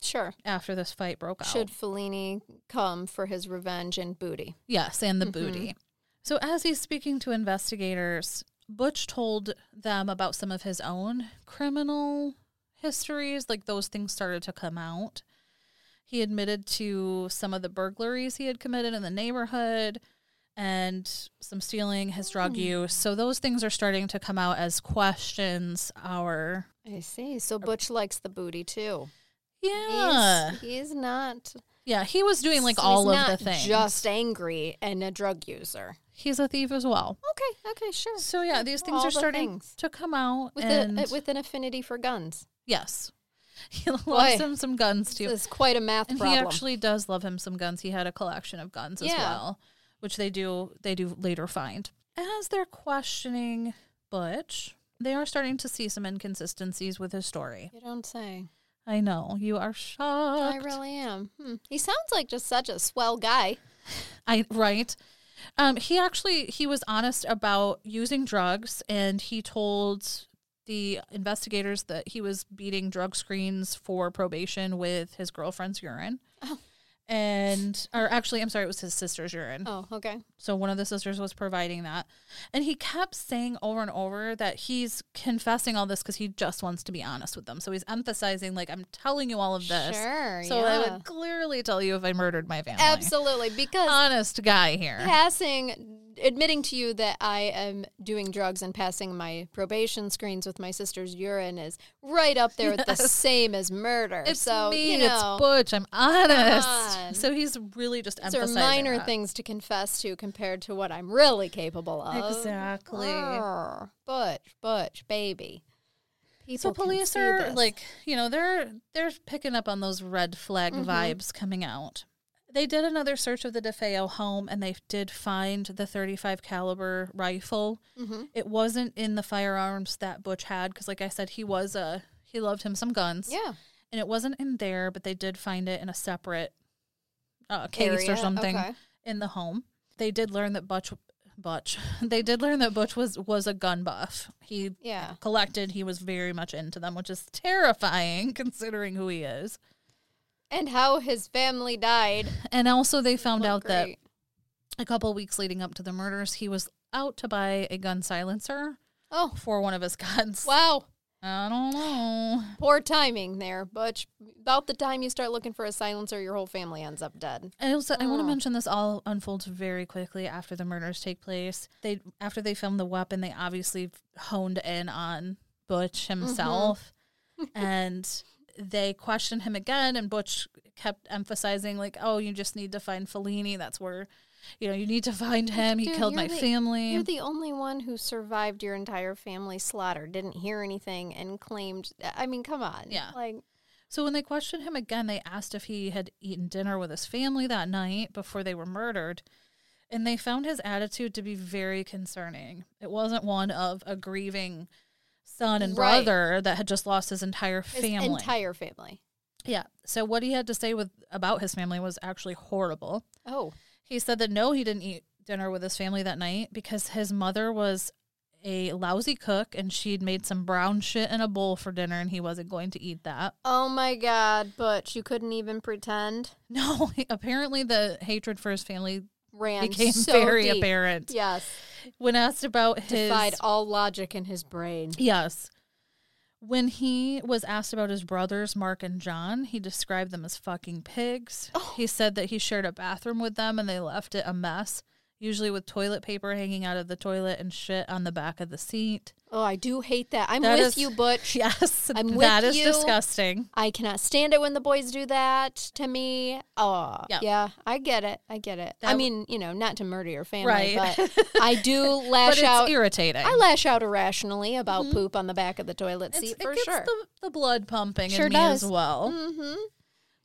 Speaker 1: Sure.
Speaker 2: after this fight broke out.
Speaker 1: Should Falini come for his revenge and booty?
Speaker 2: Yes, and the
Speaker 1: Mhm.
Speaker 2: booty. So as he's speaking to investigators, Butch told them about some of his own criminal histories, like those things started to come out. He admitted to some of the burglaries he had committed in the neighborhood and some stealing, his drug use. So those things are starting to come out as questions our
Speaker 1: I see. So Butch likes the booty too.
Speaker 2: Yeah.
Speaker 1: He's, he's not
Speaker 2: yeah, he was doing like
Speaker 1: he's
Speaker 2: all of
Speaker 1: not
Speaker 2: the things.
Speaker 1: Just angry and a drug user.
Speaker 2: He's a thief as well.
Speaker 1: Okay. Okay. Sure.
Speaker 2: So yeah, these things
Speaker 1: All
Speaker 2: are
Speaker 1: the
Speaker 2: starting
Speaker 1: things.
Speaker 2: to come out
Speaker 1: With uh,
Speaker 2: and
Speaker 1: a, with an affinity for guns.
Speaker 2: Yes. He loves
Speaker 1: Boy.
Speaker 2: him some guns too.
Speaker 1: This is quite a math
Speaker 2: And
Speaker 1: problem.
Speaker 2: he actually does love him some guns. He had a collection of guns as
Speaker 1: Yeah.
Speaker 2: well, which they do they do later find. As they're questioning Butch, they are starting to see some inconsistencies with his story.
Speaker 1: you don't say.
Speaker 2: I know. You are shocked.
Speaker 1: I really am. Hmm. He sounds like just such a swell guy.
Speaker 2: I right. Um, he actually he was honest about using drugs, and he told the investigators that he was beating drug screens for probation with his girlfriend's urine. And or actually, I'm sorry, it was his sister's urine.
Speaker 1: Oh, okay.
Speaker 2: So one of the sisters was providing that, and he kept saying over and over that he's confessing all this because he just wants to be honest with them. So he's emphasizing like I'm telling you all of this,
Speaker 1: Sure.
Speaker 2: so I would clearly tell you if I murdered my family.
Speaker 1: Absolutely. Because
Speaker 2: honest guy here.
Speaker 1: passing admitting to you that I am doing drugs and passing my probation screens with my sister's urine is right up there with the same as murder.
Speaker 2: It's
Speaker 1: so
Speaker 2: me.
Speaker 1: you know,
Speaker 2: it's Butch. I'm honest. So he's really just
Speaker 1: these are minor
Speaker 2: that.
Speaker 1: things to confess to compared to what I'm really capable of.
Speaker 2: Exactly.
Speaker 1: Arr, Butch, Butch, baby. People
Speaker 2: So police are
Speaker 1: this.
Speaker 2: like, you know, they're they're picking up on those red flag
Speaker 1: Mhm.
Speaker 2: vibes coming out. They did another search of the DeFeo home and they did find the 35 caliber rifle.
Speaker 1: Mhm.
Speaker 2: It wasn't in the firearms that Butch had because like I said he was a he loved him some guns.
Speaker 1: yeah,
Speaker 2: And it wasn't in there, but they did find it in a separate uh, case
Speaker 1: area.
Speaker 2: or something.
Speaker 1: Okay.
Speaker 2: in the home. They did learn that Butch Butch. They did learn that Butch was was a gun buff. He
Speaker 1: Yeah.
Speaker 2: collected, he was very much into them, which is terrifying considering who he is.
Speaker 1: And how his family died.
Speaker 2: And also they found out that a couple weeks leading up to the murders, he was out to buy a gun silencer
Speaker 1: Oh,
Speaker 2: for one of his guns.
Speaker 1: wow.
Speaker 2: I don't know.
Speaker 1: Poor timing there, Butch. About the time you start looking for a silencer, your whole family ends up dead.
Speaker 2: I also I want to
Speaker 1: Oh.
Speaker 2: mention this all unfolds very quickly after the murders take place. They after they filmed the weapon, they obviously honed in on Butch mm-hmm. himself, and they questioned him again. And Butch kept emphasizing like, "Oh, you just need to find Falini. That's where, you know, you need to find him. He
Speaker 1: Dude,
Speaker 2: killed my
Speaker 1: the-
Speaker 2: family."
Speaker 1: You're the only one who survived your entire family slaughter, didn't hear anything, and claimed. I mean, come on.
Speaker 2: Yeah.
Speaker 1: Like,
Speaker 2: So when they questioned him again, they asked if he had eaten dinner with his family that night before they were murdered. And they found his attitude to be very concerning. It wasn't one of a grieving son and
Speaker 1: Right.
Speaker 2: brother that had just lost his entire
Speaker 1: his
Speaker 2: family.
Speaker 1: entire family.
Speaker 2: yeah. So what he had to say with about his family was actually horrible.
Speaker 1: Oh.
Speaker 2: He said that no, he didn't eat dinner with his family that night because his mother was a lousy cook and she'd made some brown shit in a bowl for dinner and he wasn't going to eat that.
Speaker 1: Oh my God, but you couldn't even pretend.
Speaker 2: No, apparently the hatred for his family
Speaker 1: Ran
Speaker 2: became
Speaker 1: so
Speaker 2: very
Speaker 1: deep.
Speaker 2: apparent
Speaker 1: Yes.
Speaker 2: when asked about his
Speaker 1: Defied all logic in his brain.
Speaker 2: yes when he was asked about his brothers mark and john he described them as fucking pigs
Speaker 1: Oh.
Speaker 2: he said that he shared a bathroom with them and they left it a mess usually with toilet paper hanging out of the toilet and shit on the back of the seat
Speaker 1: Oh, I do hate that. I'm
Speaker 2: That
Speaker 1: with
Speaker 2: is-
Speaker 1: you, Butch.
Speaker 2: yes
Speaker 1: I'm with
Speaker 2: that is
Speaker 1: you.
Speaker 2: disgusting
Speaker 1: I cannot stand it when the boys do that to me. Oh,
Speaker 2: Yeah.
Speaker 1: yeah, I get it. I get it.
Speaker 2: That
Speaker 1: I mean, you know, not to murder your family,
Speaker 2: right
Speaker 1: but I do
Speaker 2: but
Speaker 1: lash
Speaker 2: it's
Speaker 1: out.
Speaker 2: irritating
Speaker 1: I lash out irrationally about
Speaker 2: Mhm.
Speaker 1: poop on the back of the toilet
Speaker 2: It's-
Speaker 1: seat
Speaker 2: it
Speaker 1: for
Speaker 2: gets
Speaker 1: sure.
Speaker 2: the, the blood pumping
Speaker 1: Sure
Speaker 2: in me
Speaker 1: does.
Speaker 2: as well
Speaker 1: mm-hmm.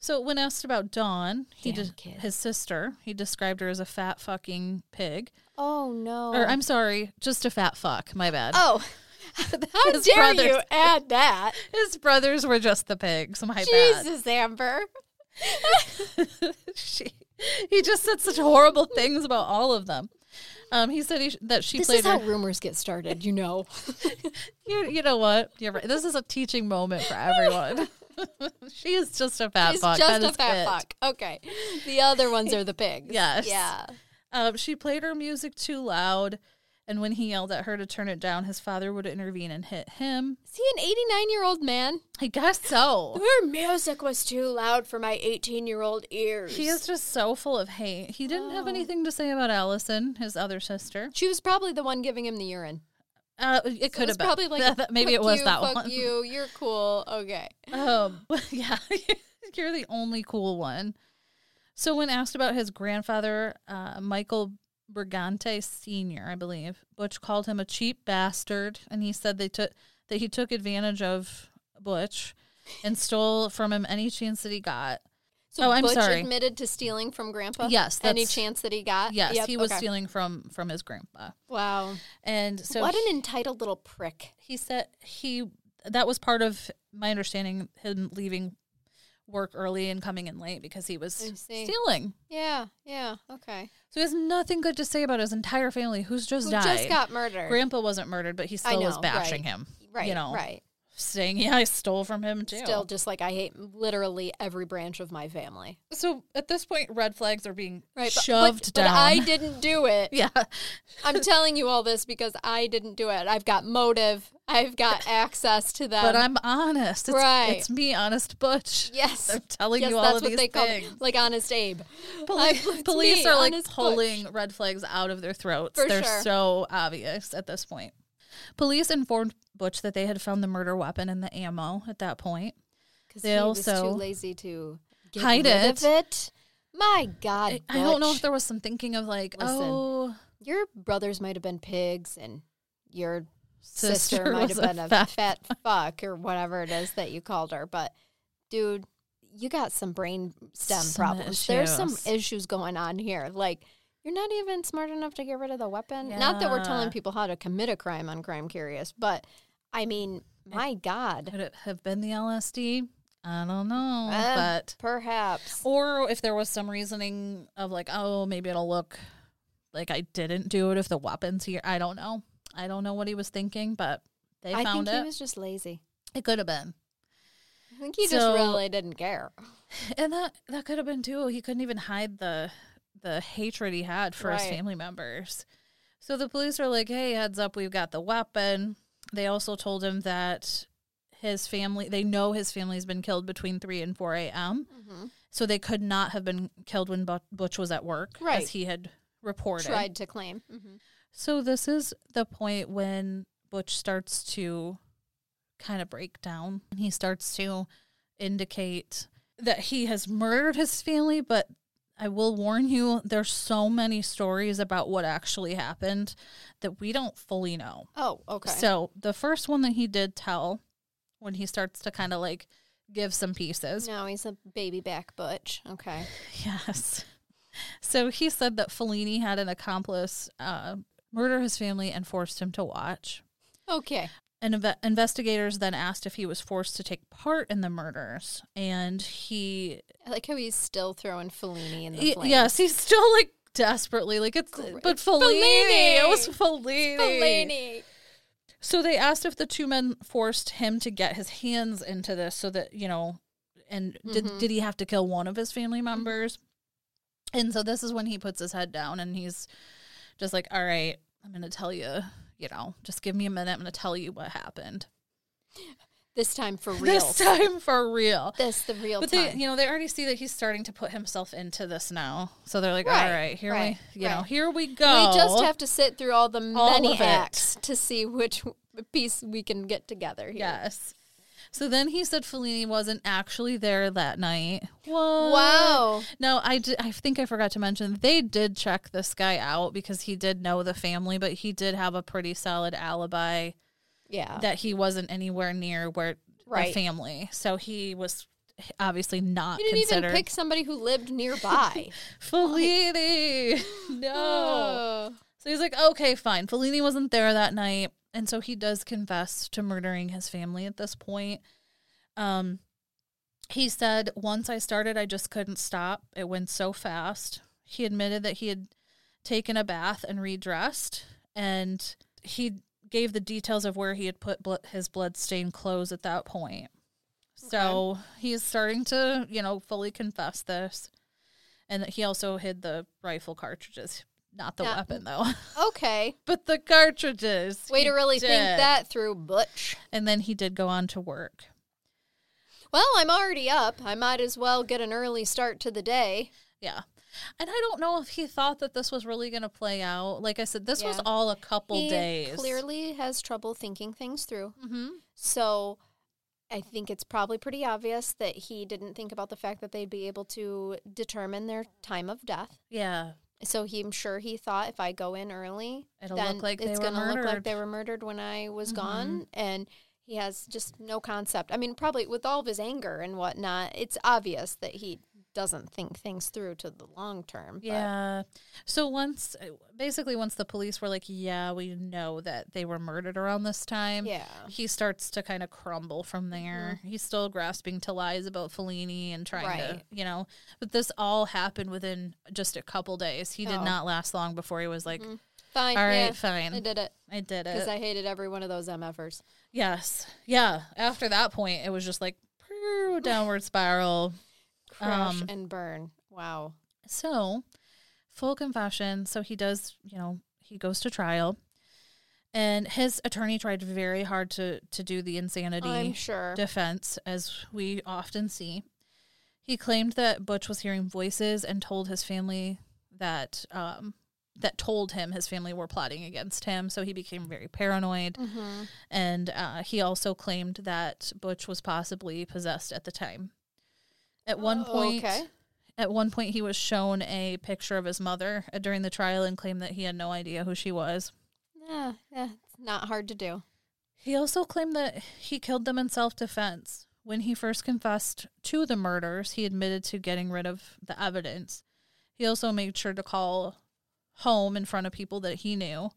Speaker 2: So when asked about Dawn, he
Speaker 1: Damn
Speaker 2: de-
Speaker 1: kid.
Speaker 2: his sister, he described her as a fat fucking pig.
Speaker 1: Oh no.
Speaker 2: Or I'm sorry, just a fat fuck. My bad.
Speaker 1: Oh, How
Speaker 2: His
Speaker 1: dare
Speaker 2: brothers.
Speaker 1: you add that?
Speaker 2: His brothers were just the pigs. My bad.
Speaker 1: Jesus, Amber.
Speaker 2: she, he just said such horrible things about all of them. Um, he said he, that she
Speaker 1: This
Speaker 2: played
Speaker 1: is how rumors get started, you know.
Speaker 2: You, you know what? You're right. This is a teaching moment for everyone. she is just a fat
Speaker 1: She's
Speaker 2: fuck.
Speaker 1: just
Speaker 2: That
Speaker 1: a fat
Speaker 2: it.
Speaker 1: fuck. Okay. The other ones are the pigs.
Speaker 2: Yes.
Speaker 1: Yeah.
Speaker 2: Um, she played her music too loud, and when he yelled at her to turn it down, his father would intervene and hit him.
Speaker 1: Is he an 89 year old man?
Speaker 2: I guess so.
Speaker 1: Her music was too loud for my 18 year old ears.
Speaker 2: He is just so full of hate. He didn't have
Speaker 1: Oh.
Speaker 2: anything to say about Allison, his other sister.
Speaker 1: She was probably the one giving him the urine.
Speaker 2: Uh, it
Speaker 1: So
Speaker 2: could have been.
Speaker 1: probably like
Speaker 2: maybe it was
Speaker 1: you,
Speaker 2: that one.
Speaker 1: You, you're cool. Okay.
Speaker 2: Um, yeah, you're the only cool one. So when asked about his grandfather, uh, Michael Brigante Sr., I believe, Butch called him a cheap bastard, and he said they took that he took advantage of Butch and stole from him any chance that he got.
Speaker 1: So
Speaker 2: Oh, I'm
Speaker 1: Butch
Speaker 2: sorry.
Speaker 1: admitted to stealing from Grandpa.
Speaker 2: Yes,
Speaker 1: Any chance that he got?
Speaker 2: Yes,
Speaker 1: Yep,
Speaker 2: he was
Speaker 1: okay.
Speaker 2: stealing from from his grandpa,
Speaker 1: Wow.
Speaker 2: and so
Speaker 1: what an entitled little prick.
Speaker 2: he said he that was part of my understanding him leaving work early and coming in late because he was stealing.
Speaker 1: Yeah. Yeah. Okay.
Speaker 2: So he has nothing good to say about his entire family who's just
Speaker 1: Who
Speaker 2: died.
Speaker 1: just got murdered.
Speaker 2: Grandpa wasn't murdered, but he still was bashing
Speaker 1: right.
Speaker 2: him.
Speaker 1: right.
Speaker 2: you know,
Speaker 1: Right.
Speaker 2: Saying, "Yeah, I stole from him too."
Speaker 1: Still, just like I hate literally every branch of my family.
Speaker 2: so at this point, red flags are being
Speaker 1: Right.
Speaker 2: shoved
Speaker 1: but,
Speaker 2: down.
Speaker 1: But I didn't do it.
Speaker 2: yeah,
Speaker 1: I'm telling you all this because I didn't do it. I've got motive. I've got access to them.
Speaker 2: but I'm honest. It's,
Speaker 1: Right.
Speaker 2: it's me, honest Butch.
Speaker 1: yes.
Speaker 2: I'm telling
Speaker 1: yes,
Speaker 2: you all
Speaker 1: that's
Speaker 2: of
Speaker 1: what
Speaker 2: these
Speaker 1: they call
Speaker 2: things.
Speaker 1: like honest Abe.
Speaker 2: Police,
Speaker 1: I-
Speaker 2: police
Speaker 1: me,
Speaker 2: are like
Speaker 1: honest Butch.
Speaker 2: pulling red flags out of their throats.
Speaker 1: For
Speaker 2: They're
Speaker 1: sure.
Speaker 2: so obvious at this point. Police informed Butch that they had found the murder weapon and the ammo at that point.
Speaker 1: Because
Speaker 2: They
Speaker 1: he was too lazy to get
Speaker 2: hide
Speaker 1: rid
Speaker 2: it.
Speaker 1: of it. My God,
Speaker 2: I, I don't know if there was some thinking of like,
Speaker 1: Listen,
Speaker 2: oh,
Speaker 1: your brothers might have been pigs and your
Speaker 2: Sister
Speaker 1: sister, might have been a
Speaker 2: fat
Speaker 1: fat, fuck or whatever it is that you called her. But dude, you got some brain stem
Speaker 2: Some
Speaker 1: problems. There's some
Speaker 2: issues.
Speaker 1: issues going on here. Like you're not even smart enough to get rid of the weapon. Not that we're telling people how to commit a crime on Crime Curious, but I mean, my God,
Speaker 2: could it have been the LSD? I don't know,
Speaker 1: Eh.
Speaker 2: but
Speaker 1: perhaps.
Speaker 2: or if there was some reasoning of like, oh, maybe it'll look like I didn't do it if the weapon's here. I don't know. I don't know what he was thinking, but they
Speaker 1: I
Speaker 2: found
Speaker 1: think
Speaker 2: it.
Speaker 1: he was just lazy.
Speaker 2: it could have been.
Speaker 1: I think he
Speaker 2: So-
Speaker 1: just really didn't care.
Speaker 2: And that that could have been too. He couldn't even hide the the hatred he had for his family members. So the police are like, "Hey, heads up, we've got the weapon." They also told him that his family, they know his family's been killed between 3 and 4 a.m. So they could not have been killed when Butch was at work,
Speaker 1: Right.
Speaker 2: as he had reported.
Speaker 1: Tried to claim. hmm
Speaker 2: So this is the point when Butch starts to kind of break down. He starts to indicate that he has murdered his family, but I will warn you, there's so many stories about what actually happened that we don't fully know.
Speaker 1: Oh, okay.
Speaker 2: So the first one that he did tell when he starts to kind of like give some pieces.
Speaker 1: now he's a baby back butch. Okay.
Speaker 2: Yes. So he said that Falini had an accomplice uh, murder his family and forced him to watch.
Speaker 1: Okay.
Speaker 2: And inve- investigators then asked if he was forced to take part in the murders, and he,
Speaker 1: I like how he's still throwing Falini in the flames.
Speaker 2: yes, he's still like desperately like it's,
Speaker 1: Great.
Speaker 2: but Falini, it was
Speaker 1: Falini!
Speaker 2: Falini.
Speaker 1: Falini.
Speaker 2: So they asked if the two men forced him to get his hands into this, so that you know, and did
Speaker 1: Mhm.
Speaker 2: did he have to kill one of his family members? And so this is when he puts his head down and he's just like, "All right, I'm going to tell you, you know, just give me a minute. I'm going to tell you what happened
Speaker 1: This time for real.
Speaker 2: this time for real."
Speaker 1: This the real
Speaker 2: But
Speaker 1: time.
Speaker 2: they, you know, they already see that he's starting to put himself into this now. So they're like,
Speaker 1: Right,
Speaker 2: "All right, here
Speaker 1: right,
Speaker 2: we, you know, here we go."
Speaker 1: we just have to sit through all the
Speaker 2: All
Speaker 1: many acts to see which piece we can get together here.
Speaker 2: Yes. So then he said Falini wasn't actually there that night. What?
Speaker 1: Wow.
Speaker 2: No, I, did, I think I forgot to mention they did check this guy out because he did know the family, but he did have a pretty solid alibi
Speaker 1: Yeah.
Speaker 2: that he wasn't anywhere near where the family. So he was obviously not
Speaker 1: you didn't
Speaker 2: considered
Speaker 1: even pick somebody who lived nearby.
Speaker 2: Falini. no.
Speaker 1: Oh.
Speaker 2: So he's like, okay, fine. Falini wasn't there that night. And so he does confess to murdering his family at this point. Um, he said, Once I started, I just couldn't stop. It went so fast. He admitted that he had taken a bath and redressed, and he gave the details of where he had put blo- his blood-stained clothes at that point. So he's starting to, you know, fully confess this. And that he also hid the rifle cartridges. Not the
Speaker 1: Yeah.
Speaker 2: weapon, though,
Speaker 1: Okay.
Speaker 2: but the cartridges.
Speaker 1: Way
Speaker 2: He
Speaker 1: to really think
Speaker 2: did.
Speaker 1: that through, Butch.
Speaker 2: And then he did go on to work.
Speaker 1: Well, I'm already up. I might as well get an early start to the day.
Speaker 2: Yeah. And I don't know if he thought that this was really going to play out. Like I said, this was
Speaker 1: Yeah.
Speaker 2: all a couple
Speaker 1: he
Speaker 2: days.
Speaker 1: clearly has trouble thinking things through.
Speaker 2: hmm
Speaker 1: So I think it's probably pretty obvious that he didn't think about the fact that they'd be able to determine their time of death.
Speaker 2: Yeah.
Speaker 1: So he, I'm sure he thought if I go in early,
Speaker 2: It'll
Speaker 1: then
Speaker 2: look like they
Speaker 1: it's
Speaker 2: were
Speaker 1: gonna look like
Speaker 2: murdered.
Speaker 1: they were murdered when I was
Speaker 2: Mhm.
Speaker 1: gone. And he has just no concept. I mean, probably with all of his anger and whatnot, it's obvious that he doesn't think things through to the long term. but-
Speaker 2: Yeah. So once, uh, basically, once the police were like, yeah, we know that they were murdered around this time.
Speaker 1: yeah.
Speaker 2: He starts to kind of crumble from mm-hmm. there. He's still grasping to lies about Falini and trying to, you know, but this all happened within just a couple days. He did
Speaker 1: Oh.
Speaker 2: not last long before he was like, mm-hmm.
Speaker 1: Fine.
Speaker 2: all right,
Speaker 1: yeah,
Speaker 2: fine.
Speaker 1: I did it
Speaker 2: I did it. because.
Speaker 1: I hated every one of those MFers.
Speaker 2: yes. Yeah. After that point, it was just like, downward spiral.
Speaker 1: Crush
Speaker 2: Um,
Speaker 1: and burn. Wow.
Speaker 2: So, full confession. So he does, you know, he goes to trial, and his attorney tried very hard to to do the insanity
Speaker 1: sure.
Speaker 2: defense, as we often see. He claimed that Butch was hearing voices and told his family that um, that told him his family were plotting against him. So he became very paranoid,
Speaker 1: hmm
Speaker 2: and uh, he also claimed that Butch was possibly possessed at the time. At one point,
Speaker 1: Oh, Okay.
Speaker 2: at one point, he was shown a picture of his mother uh, during the trial and claimed that he had no idea who she was.
Speaker 1: Yeah, yeah, it's not hard to do.
Speaker 2: He also claimed that he killed them in self defense. When he first confessed to the murders, he admitted to getting rid of the evidence. He also made sure to call home in front of people that he knew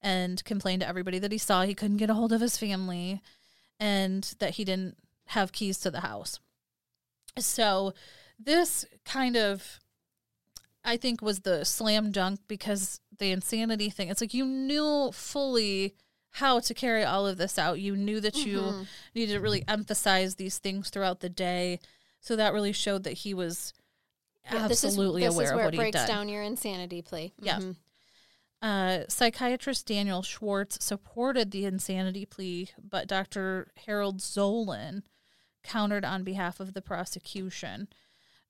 Speaker 2: and complained to everybody that he saw he couldn't get a hold of his family and that he didn't have keys to the house. So, this kind of I think was the slam dunk because the insanity thing. It's like you knew fully how to carry all of this out. You knew that you
Speaker 1: Mhm.
Speaker 2: needed to really emphasize these things throughout the day. So that really showed that he was
Speaker 1: Yeah, this is-
Speaker 2: absolutely
Speaker 1: this is,
Speaker 2: aware of
Speaker 1: where
Speaker 2: what
Speaker 1: it breaks down your insanity plea.
Speaker 2: Yeah.
Speaker 1: Mhm.
Speaker 2: Uh, psychiatrist Daniel Schwartz supported the insanity plea, but Dr. Harold Zolan countered on behalf of the prosecution.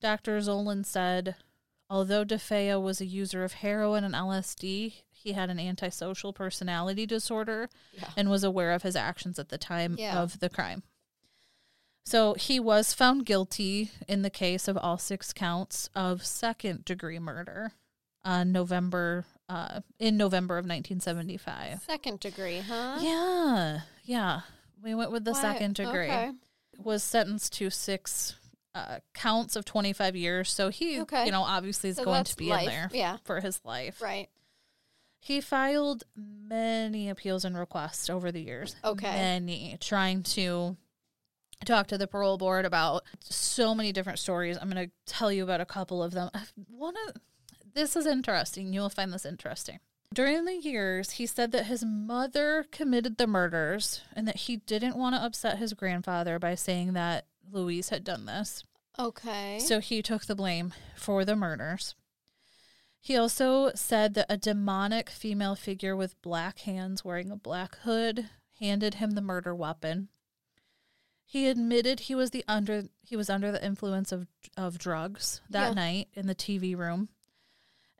Speaker 2: Dr. Zolan said, although DeFeo was a user of heroin and LSD, he had an antisocial personality disorder
Speaker 1: Yeah.
Speaker 2: and was aware of his actions at the time
Speaker 1: Yeah.
Speaker 2: of the crime. So he was found guilty in the case of all six counts of second degree murder on November uh, in November of 1975.
Speaker 1: Second degree, huh?
Speaker 2: Yeah, yeah. We went with the
Speaker 1: Why-
Speaker 2: second degree.
Speaker 1: Okay.
Speaker 2: Was sentenced to six uh, counts of 25 years. So he,
Speaker 1: Okay.
Speaker 2: you know, obviously is
Speaker 1: So
Speaker 2: going to be
Speaker 1: life.
Speaker 2: in there
Speaker 1: Yeah.
Speaker 2: for his life.
Speaker 1: Right.
Speaker 2: He filed many appeals and requests over the years.
Speaker 1: Okay.
Speaker 2: Many, trying to talk to the parole board about so many different stories. I'm going to tell you about a couple of them. One of this is interesting. You'll find this interesting. During the years, he said that his mother committed the murders and that he didn't want to upset his grandfather by saying that Louise had done this.
Speaker 1: Okay.
Speaker 2: So he took the blame for the murders. He also said that a demonic female figure with black hands wearing a black hood handed him the murder weapon. He admitted he was the under he was under the influence of of drugs that
Speaker 1: Yeah.
Speaker 2: night in the TV room.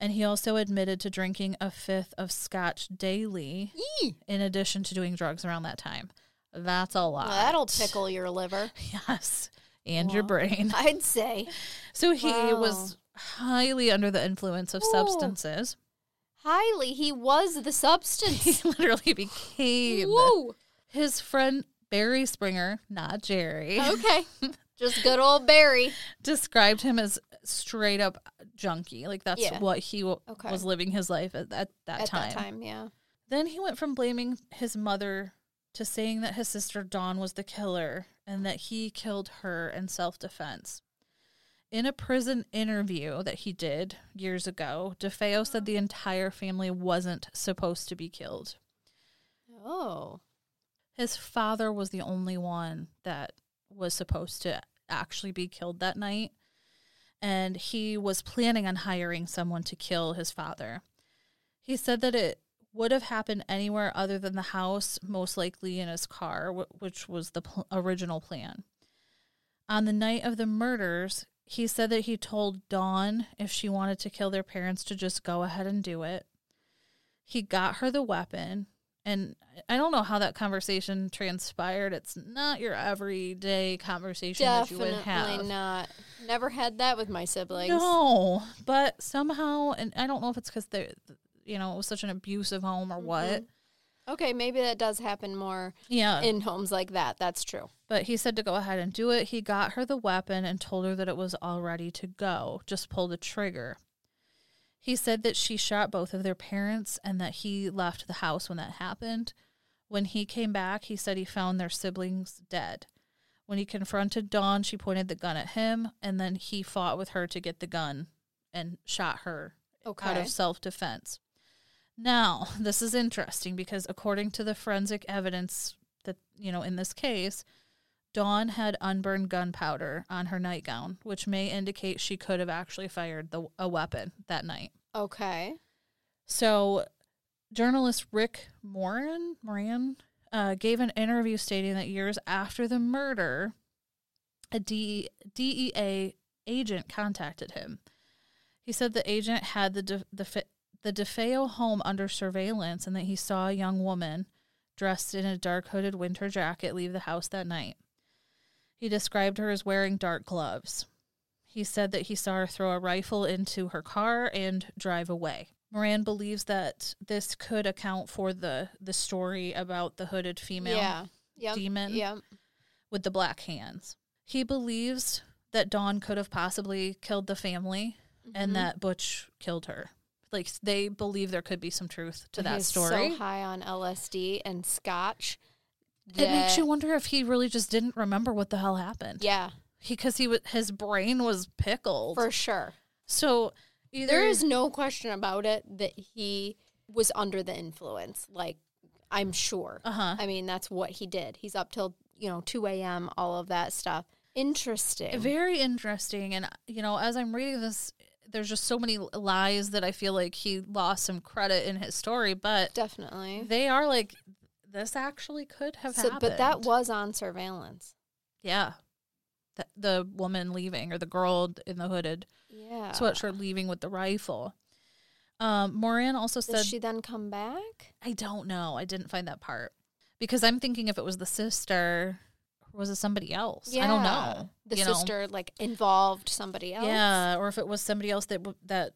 Speaker 2: And he also admitted to drinking a fifth of scotch daily
Speaker 1: Eee.
Speaker 2: in addition to doing drugs around that time. That's a lot.
Speaker 1: That'll tickle your liver.
Speaker 2: Yes. And your brain.
Speaker 1: I'd say.
Speaker 2: So he
Speaker 1: Wow.
Speaker 2: was highly under the influence of
Speaker 1: Ooh.
Speaker 2: substances.
Speaker 1: Highly, he was the substance.
Speaker 2: He literally became
Speaker 1: Woo.
Speaker 2: his friend Barry Springer, not Jerry,
Speaker 1: Okay. Just good old Barry.
Speaker 2: described him as straight up junkie. Like that's
Speaker 1: Yeah.
Speaker 2: what he w-
Speaker 1: Okay.
Speaker 2: was living his life at that, that
Speaker 1: At
Speaker 2: time.
Speaker 1: that time, yeah.
Speaker 2: Then he went from blaming his mother to saying that his sister Dawn was the killer and that he killed her in self defense. In a prison interview that he did years ago, DeFeo said the entire family wasn't supposed to be killed.
Speaker 1: Oh.
Speaker 2: His father was the only one that was supposed to actually be killed that night. And he was planning on hiring someone to kill his father. He said that it would have happened anywhere other than the house, most likely in his car, which was the pl- original plan. On the night of the murders, he said that he told Dawn if she wanted to kill their parents to just go ahead and do it. He got her the weapon, and I don't know how that conversation transpired. It's not your everyday conversation that you would
Speaker 1: Definitely
Speaker 2: have.
Speaker 1: not. Never had that with my siblings.
Speaker 2: No, but somehow, and I don't know if it's because they, you know, it was such an abusive home or mm-hmm. what.
Speaker 1: Okay, maybe that does happen more
Speaker 2: Yeah,
Speaker 1: in homes like that. That's true.
Speaker 2: but he said to go ahead and do it. He got her the weapon and told her that it was all ready to go. Just pull the trigger. He said that she shot both of their parents and that he left the house when that happened. When he came back, he said he found their siblings dead. When he confronted Dawn, she pointed the gun at him, and then he fought with her to get the gun and shot her
Speaker 1: okay.
Speaker 2: out of self defense. Now, this is interesting because according to the forensic evidence that, you know, in this case, Dawn had unburned gunpowder on her nightgown, which may indicate she could have actually fired the, a weapon that night.
Speaker 1: Okay.
Speaker 2: So, journalist Rick Moran, Moran uh, gave an interview stating that years after the murder, a D- DEA agent contacted him. He said the agent had the De- the the DeFeo home under surveillance and that he saw a young woman dressed in a dark hooded winter jacket leave the house that night. He described her as wearing dark gloves. He said that he saw her throw a rifle into her car and drive away. Moran believes that this could account for the the story about the hooded female
Speaker 1: Yeah. Yep.
Speaker 2: demon
Speaker 1: Yep.
Speaker 2: with the black hands. He believes that Dawn could have possibly killed the family
Speaker 1: Mm-hmm.
Speaker 2: and that Butch killed her. Like they believe there could be some truth to that
Speaker 1: He's
Speaker 2: story.
Speaker 1: So high on LSD and scotch.
Speaker 2: It makes you wonder if he really just didn't remember what the hell happened.
Speaker 1: Yeah,
Speaker 2: because he, was his brain was pickled.
Speaker 1: for sure.
Speaker 2: so either
Speaker 1: There is no question about it that he was under the influence. Like, I'm sure.
Speaker 2: uh huh
Speaker 1: I mean, that's what he did. He's up till, you know, 2 a.m., all of that stuff. Interesting.
Speaker 2: very interesting. And you know, as I'm reading this, there's just so many lies that I feel like he lost some credit in his story, but
Speaker 1: Definitely.
Speaker 2: they are like this actually could have
Speaker 1: So,
Speaker 2: happened.
Speaker 1: but that was on surveillance.
Speaker 2: yeah, the, the woman leaving or the girl in the hooded
Speaker 1: Yeah.
Speaker 2: sweatshirt leaving with the rifle. Um, Moran also
Speaker 1: Did
Speaker 2: said,
Speaker 1: she then come back?
Speaker 2: "I don't know. I didn't find that part because I'm thinking if it was the sister, or was it somebody else? I don't know.
Speaker 1: The
Speaker 2: you know?
Speaker 1: sister like involved somebody else.
Speaker 2: Yeah, or if it was somebody else that that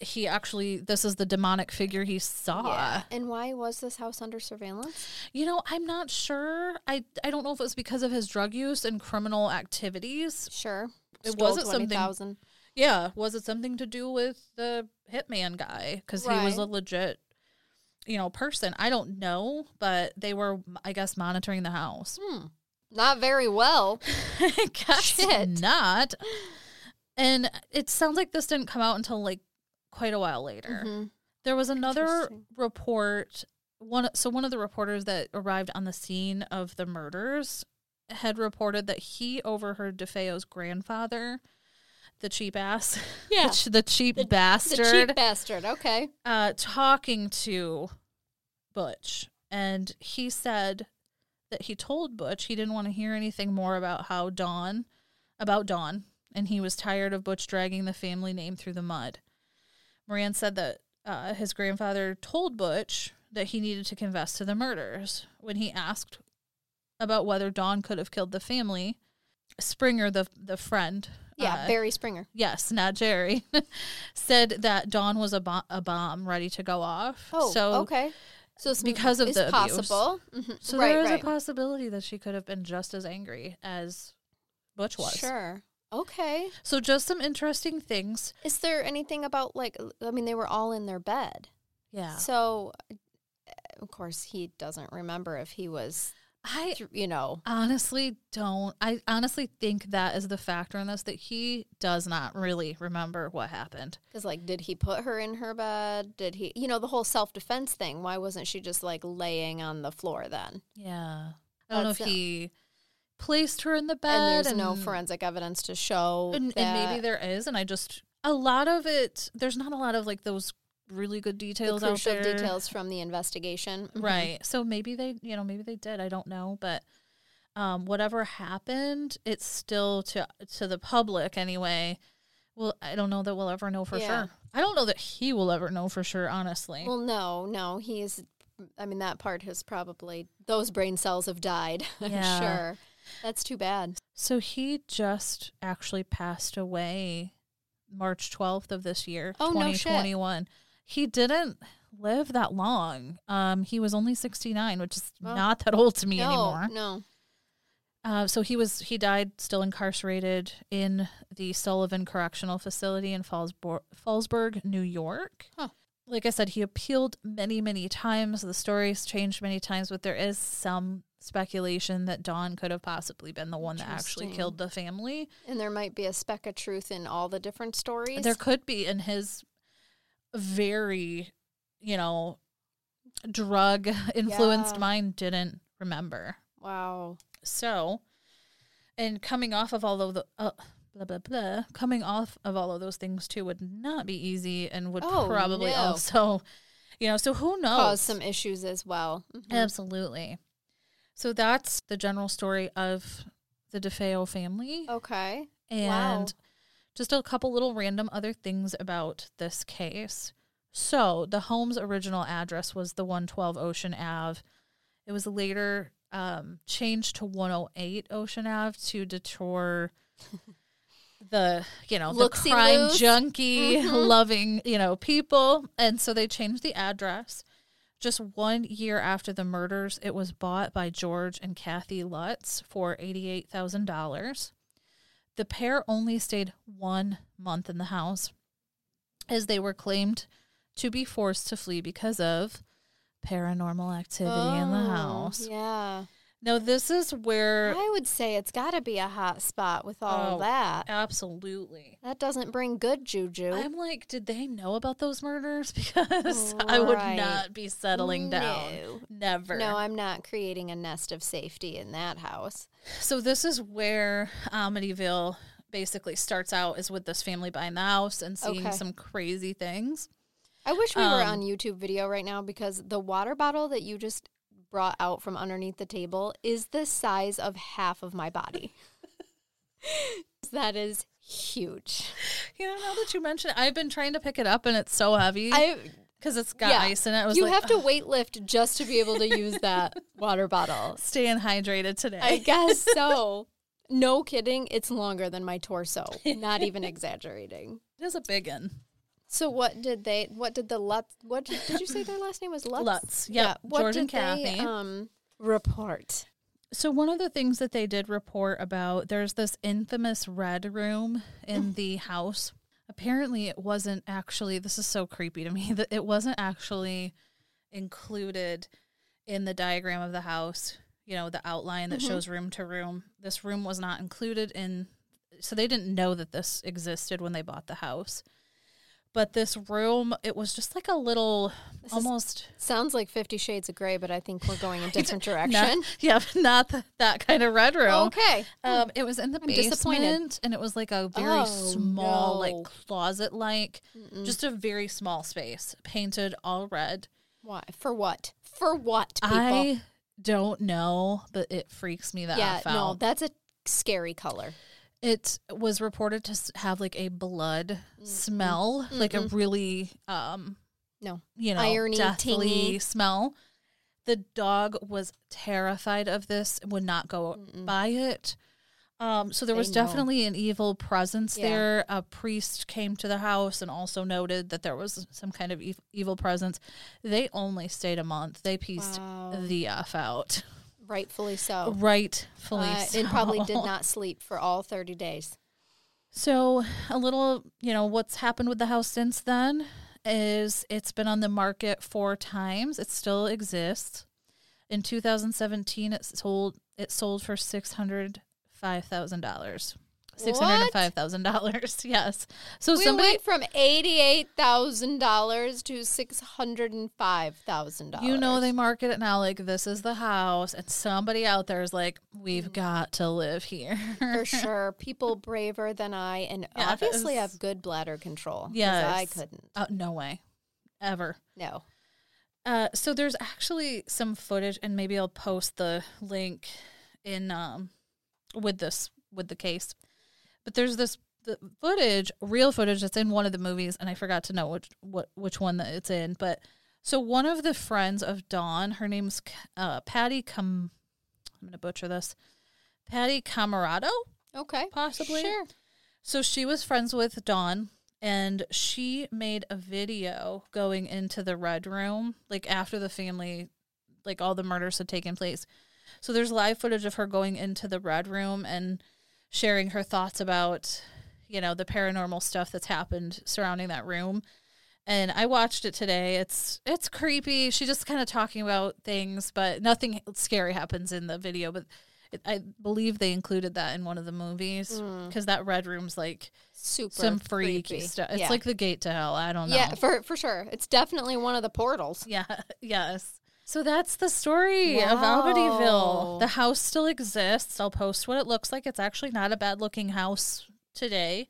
Speaker 2: he actually this is the demonic figure he saw.
Speaker 1: Yeah. And why was this house under surveillance?
Speaker 2: You know, I'm not sure. I I don't know if it was because of his drug use and criminal activities.
Speaker 1: Sure.
Speaker 2: It
Speaker 1: Stole
Speaker 2: wasn't something-
Speaker 1: 20,000.
Speaker 2: Yeah, was it something to do with the hitman guy cuz he was a legit you know, person. I don't know, but they were I guess monitoring the house.
Speaker 1: Hmm. Not very well. Shit.
Speaker 2: not. And it sounds like this didn't come out until like quite a while later.
Speaker 1: Mhm.
Speaker 2: There was another report. One so one of the reporters that arrived on the scene of the murders had reported that he overheard DeFeo's grandfather, the cheap ass,
Speaker 1: Yeah.
Speaker 2: the, the cheap
Speaker 1: The-
Speaker 2: bastard,
Speaker 1: The cheap bastard. Okay.
Speaker 2: uh, talking to Butch, and he said that he told Butch he didn't want to hear anything more about how Dawn, about Dawn, and he was tired of Butch dragging the family name through the mud. Moran said that uh, his grandfather told Butch that he needed to confess to the murders. When he asked about whether Dawn could have killed the family, Springer, the the friend,
Speaker 1: Yeah.
Speaker 2: uh,
Speaker 1: Barry Springer.
Speaker 2: yes, not Jerry, said that Dawn was a, bo- a bomb ready to go off.
Speaker 1: Oh,
Speaker 2: so
Speaker 1: okay. So it's
Speaker 2: because of the abuse.
Speaker 1: possible. Mhm.
Speaker 2: so
Speaker 1: right,
Speaker 2: there is
Speaker 1: right.
Speaker 2: a possibility that she could have been just as angry as Butch was.
Speaker 1: Sure. Okay.
Speaker 2: So just some interesting things.
Speaker 1: Is there anything about like I mean they were all in their bed.
Speaker 2: Yeah.
Speaker 1: So of course, he doesn't remember if he was,
Speaker 2: I
Speaker 1: you know,
Speaker 2: honestly don't. I honestly think that is the factor in this that he does not really remember what happened.
Speaker 1: because like, did he put her in her bed? Did he, you know, the whole self defense thing? Why wasn't she just like laying on the floor then?
Speaker 2: Yeah. I don't know if he placed her in the bed.
Speaker 1: and there's no forensic evidence to show
Speaker 2: and,
Speaker 1: that.
Speaker 2: and maybe there is, and I just a lot of it. There's not a lot of like those really good
Speaker 1: the
Speaker 2: details out there.
Speaker 1: details from the investigation, Mhm.
Speaker 2: Right. So maybe they, you know, maybe they did. I don't know, but um, whatever happened, it's still to to the public anyway. Well, I don't know that we'll ever know for
Speaker 1: Yeah.
Speaker 2: sure. I don't know that he will ever know for sure. Honestly.
Speaker 1: Well, no, no, he's. I mean, that part has probably those brain cells have died. I'm
Speaker 2: Yeah.
Speaker 1: sure. That's too bad.
Speaker 2: so he just actually passed away March 12th of this year,
Speaker 1: Oh, no shit.
Speaker 2: He didn't live that long. Um, he was only 69, which is
Speaker 1: Well,
Speaker 2: not that old to me
Speaker 1: no,
Speaker 2: anymore.
Speaker 1: no.
Speaker 2: Uh, so he was he died still incarcerated in the Sullivan Correctional Facility in Fallsburg, Fallsburg, New York.
Speaker 1: Huh.
Speaker 2: Like I said, he appealed many, many times. The story's changed many times, but there is some speculation that Dawn could have possibly been the one that actually killed the family.
Speaker 1: And there might be a speck of truth in all the different stories.
Speaker 2: There could be in his very, you know, drug influenced
Speaker 1: Yeah.
Speaker 2: mind didn't remember.
Speaker 1: wow.
Speaker 2: So, and coming off of all of the uh, blah blah blah, coming off of all of those things too would not be easy and would
Speaker 1: Oh,
Speaker 2: probably
Speaker 1: no.
Speaker 2: also, you know, so who knows?
Speaker 1: Cause some issues as well. Mhm.
Speaker 2: Absolutely. So that's the general story of the DeFeo family.
Speaker 1: Okay.
Speaker 2: And
Speaker 1: Wow.
Speaker 2: just a couple little random other things about this case. So, the home's original address was the 112 Ocean Ave. It was later um, changed to 108 Ocean Ave to deter the, you know, the
Speaker 1: Looksy
Speaker 2: crime
Speaker 1: loos.
Speaker 2: junkie
Speaker 1: Mhm.
Speaker 2: loving, you know, people. And so they changed the address. Just one year after the murders, it was bought by George and Kathy Lutz for $88,000. The pair only stayed one month in the house as they were claimed to be forced to flee because of paranormal activity in the
Speaker 1: Oh,
Speaker 2: house.
Speaker 1: Yeah.
Speaker 2: Now, this is where
Speaker 1: I would say it's got to be a hot spot with all
Speaker 2: Oh,
Speaker 1: that.
Speaker 2: absolutely.
Speaker 1: That doesn't bring good juju.
Speaker 2: I'm like, did they know about those murders? Because I would not be settling down.
Speaker 1: No.
Speaker 2: Never.
Speaker 1: No, I'm not creating a nest of safety in that house.
Speaker 2: So this is where Amityville basically starts out is with this family buying the house and seeing
Speaker 1: Okay.
Speaker 2: some crazy things.
Speaker 1: I wish we were
Speaker 2: Um,
Speaker 1: on YouTube video right now because the water bottle that you just brought out from underneath the table is the size of half of my body. that is huge.
Speaker 2: You know, now that you mention it, I've been trying to pick it up and it's so heavy
Speaker 1: I
Speaker 2: because it's got
Speaker 1: yeah.
Speaker 2: ice in it.
Speaker 1: You
Speaker 2: like,
Speaker 1: have to
Speaker 2: "Ugh,
Speaker 1: weight lift just to be able to use that water bottle.
Speaker 2: staying hydrated today.
Speaker 1: I guess so. No kidding, it's longer than my torso. Not even exaggerating.
Speaker 2: it is a big one.
Speaker 1: So what did they? What did the Lutz? What did, did you say their last name was Lutz?
Speaker 2: Lutz. Yep,
Speaker 1: What
Speaker 2: George
Speaker 1: did
Speaker 2: Kathy.
Speaker 1: they um report?
Speaker 2: So one of the things that they did report about there's this infamous red room in the house. Apparently it wasn't actually this is so creepy to me that it wasn't actually included in the diagram of the house, you know, the outline that
Speaker 1: Mhm.
Speaker 2: shows room to room. This room was not included in so they didn't know that this existed when they bought the house. But this room, it was just like a little
Speaker 1: This is-
Speaker 2: almost
Speaker 1: Sounds like Fifty Shades of Grey, but I think we're going a different
Speaker 2: not,
Speaker 1: direction.
Speaker 2: yeah, but not th- that kind of red room.
Speaker 1: okay.
Speaker 2: Um, it was in the
Speaker 1: I'm
Speaker 2: basement, and it was like a very
Speaker 1: Oh,
Speaker 2: small,
Speaker 1: no.
Speaker 2: like closet, like just a very small space, painted all red.
Speaker 1: Why? For what? For what? People.
Speaker 2: I don't know, but it freaks me that
Speaker 1: yeah.
Speaker 2: out.
Speaker 1: No, that's a scary color.
Speaker 2: It was reported to have like a blood smell, like a really, um,
Speaker 1: No.
Speaker 2: you know,
Speaker 1: Irony,
Speaker 2: deathly
Speaker 1: tingy.
Speaker 2: smell. The dog was terrified of this, would not go
Speaker 1: Mm-mm.
Speaker 2: by it. Um, so there was definitely an evil presence
Speaker 1: Yeah.
Speaker 2: there. A priest came to the house and also noted that there was some kind of ev- evil presence. They only stayed a month. They pieced
Speaker 1: Wow.
Speaker 2: the f out,
Speaker 1: Rightfully so.
Speaker 2: rightfully
Speaker 1: Uh,
Speaker 2: so.
Speaker 1: and probably did not sleep for all thirty days.
Speaker 2: So, a little, you know, what's happened with the house since then is it's been on the market four times. It still exists. In 2017, it sold it sold for six hundred five thousand dollars. Six hundred five thousand dollars. Yes. So
Speaker 1: we
Speaker 2: somebody
Speaker 1: went from eighty-eight thousand dollars to six hundred and five thousand dollars.
Speaker 2: You know they market it now like this is the house, and somebody out there is like, "We've
Speaker 1: Mm.
Speaker 2: got to live here."
Speaker 1: for sure. People braver than I, and obviously
Speaker 2: Yes.
Speaker 1: have good bladder control.
Speaker 2: Yes.
Speaker 1: I couldn't.
Speaker 2: uh, no way, ever.
Speaker 1: No.
Speaker 2: Uh, so there's actually some footage, and maybe I'll post the link in um with this with the case. But there's this the footage, real footage that's in one of the movies, and I forgot to know which what which one that it's in. But so one of the friends of Dawn, her name's uh, Patty. Com, I'm gonna butcher this. Patty Camarado.
Speaker 1: Okay.
Speaker 2: Possibly.
Speaker 1: Sure.
Speaker 2: So she was friends with Dawn and she made a video going into the red room like after the family like all the murders had taken place. So there's live footage of her going into the red room and sharing her thoughts about you know the paranormal stuff that's happened surrounding that room. And I watched it today. It's it's creepy. She just kind of talking about things, but nothing scary happens in the video, but it, I believe they included that in one of the movies hmm. because that red room's like
Speaker 1: Super
Speaker 2: some freaky stuff. It's
Speaker 1: yeah.
Speaker 2: like the gate to hell. I don't know.
Speaker 1: yeah, for for sure. It's definitely one of the portals.
Speaker 2: Yeah. Yes. So that's the story of
Speaker 1: Wow.
Speaker 2: Amityville. The house still exists. I'll post what it looks like. It's actually not a bad looking house today,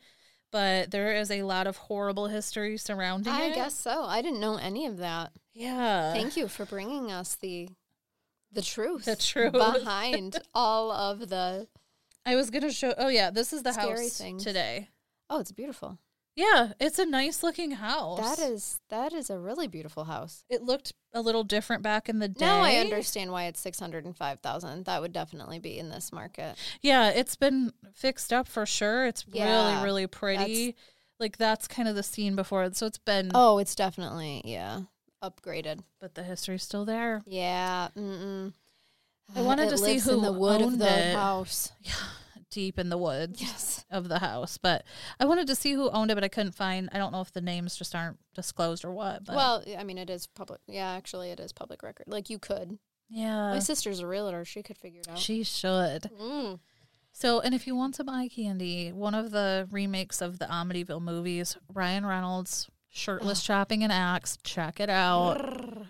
Speaker 2: but there is a lot of horrible history surrounding
Speaker 1: I
Speaker 2: it.
Speaker 1: I guess so. I didn't know any of that.
Speaker 2: Yeah.
Speaker 1: Thank you for bringing us the the truth.
Speaker 2: The truth.
Speaker 1: behind all of the.
Speaker 2: I was going to show. Oh, yeah. This is the house
Speaker 1: things.
Speaker 2: today.
Speaker 1: Oh, it's beautiful.
Speaker 2: Yeah. It's a nice looking house.
Speaker 1: That is that is a really beautiful house.
Speaker 2: It looked a little different back in the day.
Speaker 1: Now I understand why it's six hundred and five thousand. That would definitely be in this market.
Speaker 2: Yeah, it's been fixed up for sure. It's
Speaker 1: Yeah,
Speaker 2: really, really pretty. Like that's kind of the scene before. So it's been,
Speaker 1: Oh, it's definitely yeah upgraded.
Speaker 2: but the history's still there.
Speaker 1: Yeah. Mm-mm.
Speaker 2: I wanted
Speaker 1: It
Speaker 2: to see who
Speaker 1: in the wood of
Speaker 2: owned
Speaker 1: the
Speaker 2: it.
Speaker 1: house.
Speaker 2: Deep in the woods
Speaker 1: Yes.
Speaker 2: of the house, but I wanted to see who owned it, but I couldn't find. I don't know if the names just aren't disclosed or what. But
Speaker 1: Well, I mean, it is public. Yeah, actually, it is public record. Like you could.
Speaker 2: yeah,
Speaker 1: My sister's a realtor. She could figure it out.
Speaker 2: she should.
Speaker 1: Mm.
Speaker 2: So, and if you want some eye candy, one of the remakes of the Amityville movies, Ryan Reynolds, shirtless chopping an axe. Check it out.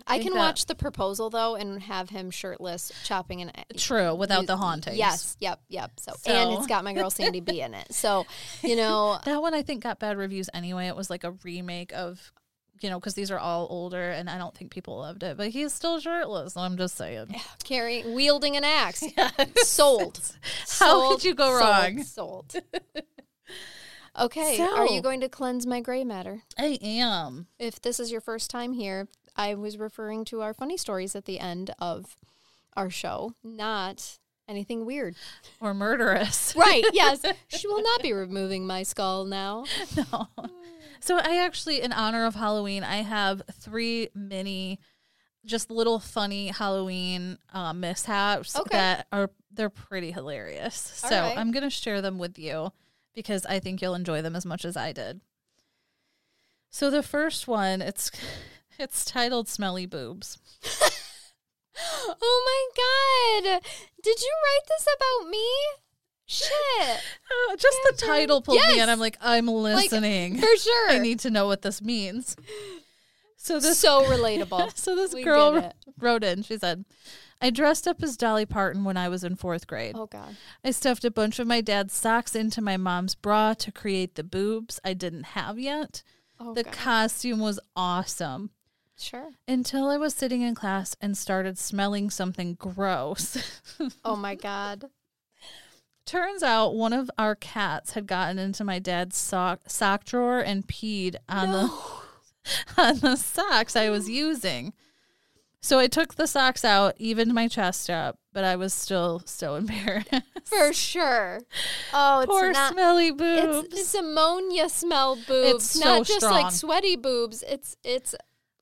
Speaker 1: I can
Speaker 2: that-
Speaker 1: watch the proposal though and have him shirtless chopping an. Axe.
Speaker 2: True, without
Speaker 1: you-
Speaker 2: the hauntings.
Speaker 1: Yes. Yep. Yep. So, and it's got my girl Sandy B in it. So, you know,
Speaker 2: That one I think got bad reviews anyway. It was like a remake of, you know, because these are all older, and I don't think people loved it. But he's still shirtless. I'm just saying.
Speaker 1: carrying wielding an axe. Sold.
Speaker 2: How could you go
Speaker 1: sold,
Speaker 2: wrong?
Speaker 1: Sold. Okay, are you going to cleanse my gray matter?
Speaker 2: I am.
Speaker 1: If this is your first time here, I was referring to our funny stories at the end of our show, not anything weird.
Speaker 2: Or murderous.
Speaker 1: Right, yes. She will not be removing my skull now.
Speaker 2: no. So I actually, in honor of Halloween, I have three mini, just little funny Halloween uh, mishaps
Speaker 1: Okay.
Speaker 2: that are they're pretty hilarious.
Speaker 1: All
Speaker 2: so
Speaker 1: right.
Speaker 2: I'm gonna share them with you because I think you'll enjoy them as much as I did. So the first one, it's it's titled "Smelly Boobs."
Speaker 1: Oh my god. Did you write this about me? Shit.
Speaker 2: Oh, just the title pulled me
Speaker 1: Yes.
Speaker 2: in. I'm like, I'm listening.
Speaker 1: For sure.
Speaker 2: I need to know what this means. So this
Speaker 1: so relatable.
Speaker 2: So this
Speaker 1: We
Speaker 2: girl wrote in. She said, "I dressed up as Dolly Parton when I was in fourth grade.
Speaker 1: Oh god.
Speaker 2: I stuffed a bunch of my dad's socks into my mom's bra to create the boobs I didn't have yet.
Speaker 1: Oh
Speaker 2: the
Speaker 1: god.
Speaker 2: costume was awesome."
Speaker 1: Sure.
Speaker 2: Until I was sitting in class and started smelling something gross.
Speaker 1: Oh my god.
Speaker 2: Turns out one of our cats had gotten into my dad's sock sock drawer and peed on the on the socks I was using. So I took the socks out, evened my chest up, but I was still so embarrassed.
Speaker 1: For sure. Oh, it's
Speaker 2: Poor
Speaker 1: not
Speaker 2: smelly boobs.
Speaker 1: it's ammonia smell boobs.
Speaker 2: It's
Speaker 1: not
Speaker 2: so
Speaker 1: just
Speaker 2: strong.
Speaker 1: like sweaty boobs. It's it's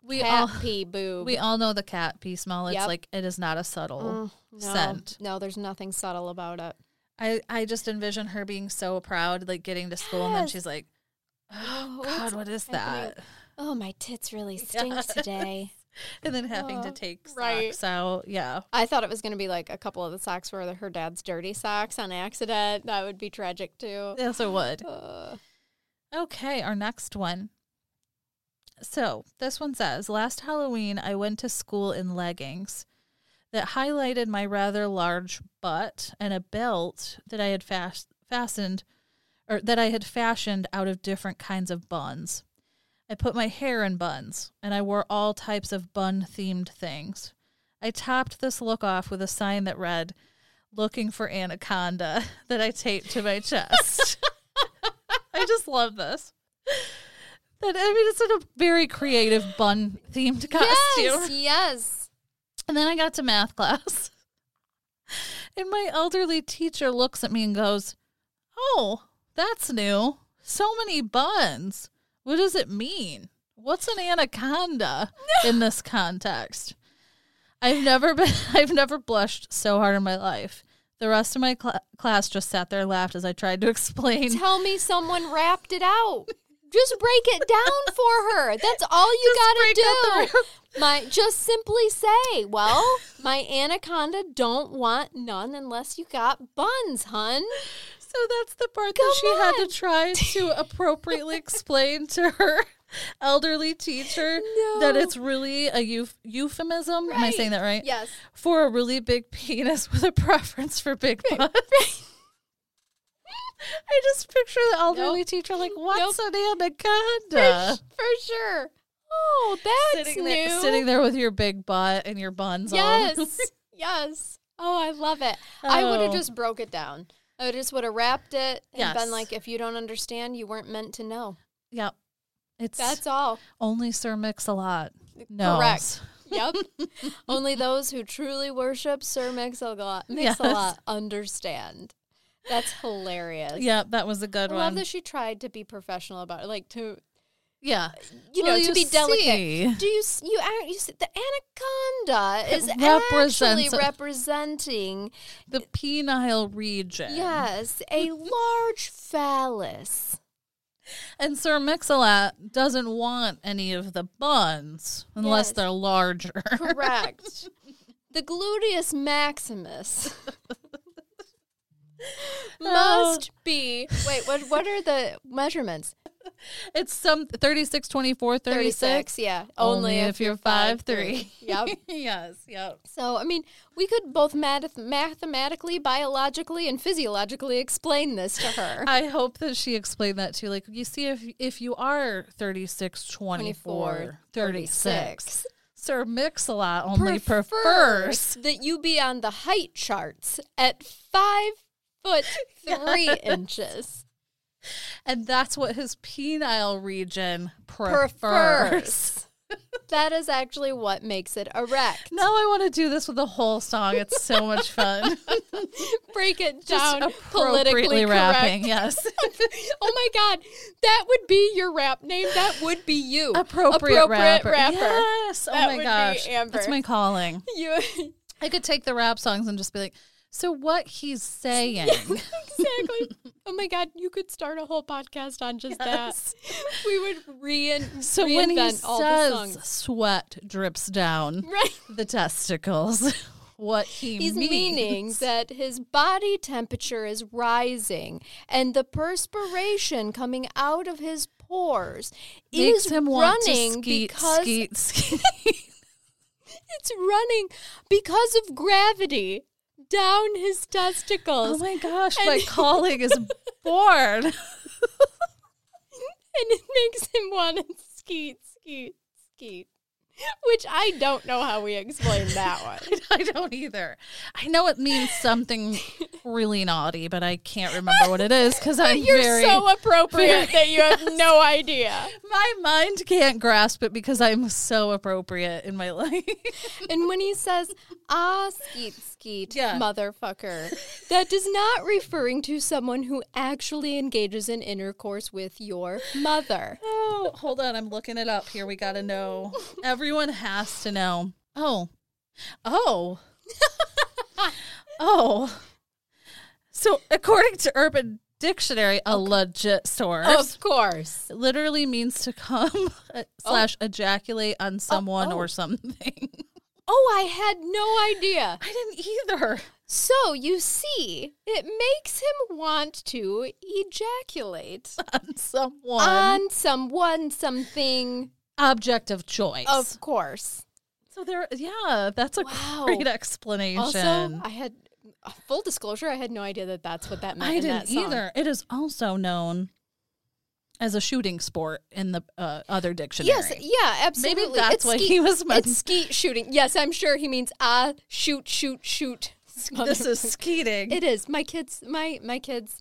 Speaker 2: we
Speaker 1: cat
Speaker 2: all
Speaker 1: pee boob.
Speaker 2: we all know the cat pee smell. It's
Speaker 1: Yep.
Speaker 2: like it is not a subtle
Speaker 1: Mm, no,
Speaker 2: scent.
Speaker 1: No, there's nothing subtle about it.
Speaker 2: I I just envision her being so proud, like getting to school, and then she's like,
Speaker 1: Oh,
Speaker 2: "God,
Speaker 1: what's
Speaker 2: what is
Speaker 1: happening?
Speaker 2: that?"
Speaker 1: Oh, my tits really stink
Speaker 2: Yes.
Speaker 1: today.
Speaker 2: and then having to
Speaker 1: Oh,
Speaker 2: take socks
Speaker 1: right.
Speaker 2: out. Yeah.
Speaker 1: I thought it was going to be like a couple of the socks were her dad's dirty socks on accident. That would be tragic too.
Speaker 2: Yes, it would.
Speaker 1: Uh,
Speaker 2: Okay, our next one. So this one says Last Halloween, I went to school in leggings that highlighted my rather large butt and a belt that I had fas- fastened or that I had fashioned out of different kinds of buns. I put my hair in buns and I wore all types of bun themed things. I topped this look off with a sign that read, Looking for Anaconda, that I taped to my chest. I just love this. That I mean, it's a very creative bun themed costume.
Speaker 1: yes, yes.
Speaker 2: And then I got to math class, and my elderly teacher looks at me and goes, "Oh, that's new. So many buns. What does it mean? What's an anaconda in this context?" I've never been. I've never blushed so hard in my life. The rest of my cl- class just sat there and laughed as I tried to explain.
Speaker 1: Tell me someone wrapped it out. Just break it down for her. That's all you gotta do. My just simply say, well, my anaconda don't want none unless you got buns, hun.
Speaker 2: So that's the part that she had to try to appropriately explain to her elderly teacher that it's really a euf- euphemism. Am I saying that right?
Speaker 1: Yes.
Speaker 2: For a really big penis with a preference for big butts. I just picture the elderly
Speaker 1: Nope.
Speaker 2: teacher like, what's
Speaker 1: Nope.
Speaker 2: an anaconda?
Speaker 1: For sure. Oh, that's
Speaker 2: Sitting
Speaker 1: new.
Speaker 2: there, sitting there with your big butt and your buns on.
Speaker 1: Yes. yes. Oh, I love it. I would have
Speaker 2: Oh.
Speaker 1: just broke it down. I just would have wrapped it and
Speaker 2: Yes.
Speaker 1: been like, if you don't understand, you weren't meant to know.
Speaker 2: Yep. It's
Speaker 1: That's all.
Speaker 2: only Sir Mix-a-Lot knows.
Speaker 1: Correct. Yep. Only those who truly worship Sir Mix-a-Lot, Mix-a-Lot understand. That's hilarious.
Speaker 2: Yeah, that was a good
Speaker 1: love
Speaker 2: one.
Speaker 1: I love that she tried to be professional about it, like to
Speaker 2: yeah.
Speaker 1: you
Speaker 2: Well,
Speaker 1: know to
Speaker 2: you
Speaker 1: be delicate. Do you you you see, the anaconda is actually representing
Speaker 2: The penile region.
Speaker 1: yes a large phallus.
Speaker 2: And Sir Mix-a-Lot doesn't want any of the buns unless
Speaker 1: Yes.
Speaker 2: they're larger.
Speaker 1: Correct. the gluteus maximus oh. must be. Wait, what? What are the measurements?
Speaker 2: it's some 36, 24, 36.
Speaker 1: 36, Yeah,
Speaker 2: Only if you're five three
Speaker 1: Yep.
Speaker 2: yes, yep.
Speaker 1: So, I mean, we could both math- mathematically, biologically, and physiologically explain this to her.
Speaker 2: I hope that she explained that too. Like, you see, if if you are 36, 24, 36, Sir Mix-a-Lot only prefers.
Speaker 1: that you be on the height charts at five foot three inches.
Speaker 2: And that's what his penile region
Speaker 1: Prefers.
Speaker 2: prefers.
Speaker 1: that is actually what makes it erect.
Speaker 2: Now I want to do this with the whole song. It's so much fun.
Speaker 1: Break it down
Speaker 2: appropriately
Speaker 1: politically
Speaker 2: rapping. Yes.
Speaker 1: oh my god, that would be your rap name. That would be you.
Speaker 2: Appropriate, rapper.
Speaker 1: rapper.
Speaker 2: Yes. Oh my
Speaker 1: would be
Speaker 2: gosh.
Speaker 1: Amber.
Speaker 2: That's my calling.
Speaker 1: You
Speaker 2: I could take the rap songs and just be like, so what he's saying.
Speaker 1: exactly. Oh my god, you could start a whole podcast on just
Speaker 2: Yes.
Speaker 1: that. We would rein-
Speaker 2: So
Speaker 1: reinvent
Speaker 2: when he
Speaker 1: all
Speaker 2: says sweat drips down
Speaker 1: Right.
Speaker 2: the testicles, what he
Speaker 1: He's
Speaker 2: means.
Speaker 1: meaning that his body temperature is rising and the perspiration coming out of his pores
Speaker 2: makes
Speaker 1: is
Speaker 2: him
Speaker 1: running
Speaker 2: skeet,
Speaker 1: because
Speaker 2: skeet, skeet.
Speaker 1: it's running because of gravity down his testicles.
Speaker 2: Oh my gosh,
Speaker 1: And-
Speaker 2: my colleague is bored.
Speaker 1: and it makes him want to skeet, skeet, skeet. Which I don't know how we explain that one.
Speaker 2: I don't either. I know it means something really naughty, but I can't remember what it is because I'm
Speaker 1: You're
Speaker 2: very.
Speaker 1: so appropriate
Speaker 2: very-
Speaker 1: that you have no idea.
Speaker 2: my mind can't grasp it because I'm so appropriate in my life.
Speaker 1: And when he says, ah, skeet, skeet,
Speaker 2: Yeah.
Speaker 1: motherfucker, that is not referring to someone who actually engages in intercourse with your mother.
Speaker 2: oh, hold on. I'm looking it up here. We got to know. Everyone has to know. Oh. Oh. oh. So, according to Urban dictionary, a legit source.
Speaker 1: Of course.
Speaker 2: It literally means to come uh, slash ejaculate on someone
Speaker 1: oh.
Speaker 2: or something.
Speaker 1: Oh, I had no idea.
Speaker 2: I didn't either.
Speaker 1: So you see, it makes him want to ejaculate
Speaker 2: On someone.
Speaker 1: on someone, something.
Speaker 2: Object of choice.
Speaker 1: Of course.
Speaker 2: so there, yeah, that's a
Speaker 1: Wow.
Speaker 2: great explanation.
Speaker 1: Also, I had full disclosure. I had no idea that that's what that meant.
Speaker 2: I
Speaker 1: in
Speaker 2: didn't
Speaker 1: that song.
Speaker 2: either. It is also known as a shooting sport in the uh, other dictionary.
Speaker 1: Yes, yeah, absolutely.
Speaker 2: Maybe that's
Speaker 1: It's
Speaker 2: what
Speaker 1: skeet-
Speaker 2: he was meant.
Speaker 1: It's skeet shooting. Yes, I'm sure he means ah shoot shoot shoot.
Speaker 2: This is skeeting.
Speaker 1: It is. My kids my my kids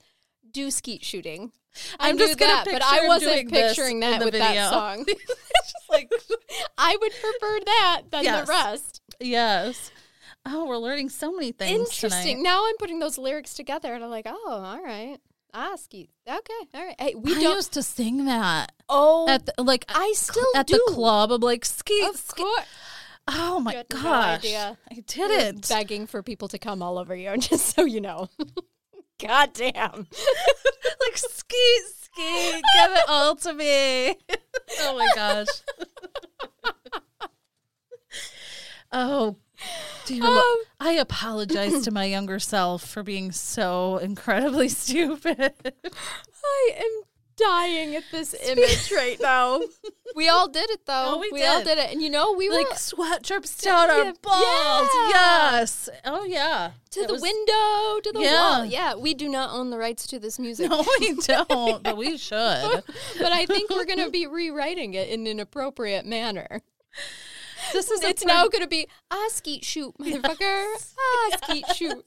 Speaker 1: do skeet shooting.
Speaker 2: I'm just gonna
Speaker 1: that, but I wasn't
Speaker 2: doing
Speaker 1: picturing that with
Speaker 2: video.
Speaker 1: that song.
Speaker 2: Just like
Speaker 1: I would prefer that than
Speaker 2: Yes.
Speaker 1: the rest.
Speaker 2: yes. Oh, we're learning so many things
Speaker 1: Interesting.
Speaker 2: tonight.
Speaker 1: Now I'm putting those lyrics together and I'm like, oh, all right. Ah, skeet. Okay, all right. Hey, we
Speaker 2: used to sing that
Speaker 1: oh,
Speaker 2: at the, like
Speaker 1: I still
Speaker 2: at
Speaker 1: do.
Speaker 2: the club. I'm like skeet.
Speaker 1: Of
Speaker 2: skeet.
Speaker 1: course.
Speaker 2: Oh my
Speaker 1: had no idea.
Speaker 2: I didn't.
Speaker 1: begging for people to come all over you, just so you know. God damn.
Speaker 2: like skeet, skeet, give it all to me. oh my gosh. oh, dear.
Speaker 1: Um,
Speaker 2: I apologize to my younger self for being so incredibly stupid.
Speaker 1: I am dying at this image right now. We all did it though.
Speaker 2: Oh, we
Speaker 1: all
Speaker 2: did.
Speaker 1: did it, and you know we
Speaker 2: like
Speaker 1: were
Speaker 2: sweat drips down
Speaker 1: Yeah,
Speaker 2: our balls.
Speaker 1: yeah.
Speaker 2: Yes. Oh yeah.
Speaker 1: to
Speaker 2: It
Speaker 1: the
Speaker 2: was-
Speaker 1: window, to the
Speaker 2: Yeah.
Speaker 1: wall. Yeah, we do not own the rights to this music,
Speaker 2: No, we don't, but we should.
Speaker 1: but I think we're gonna be rewriting it in an appropriate manner.
Speaker 2: This is
Speaker 1: It's now gonna be ah skeet shoot, motherfucker. Ah skeet shoot.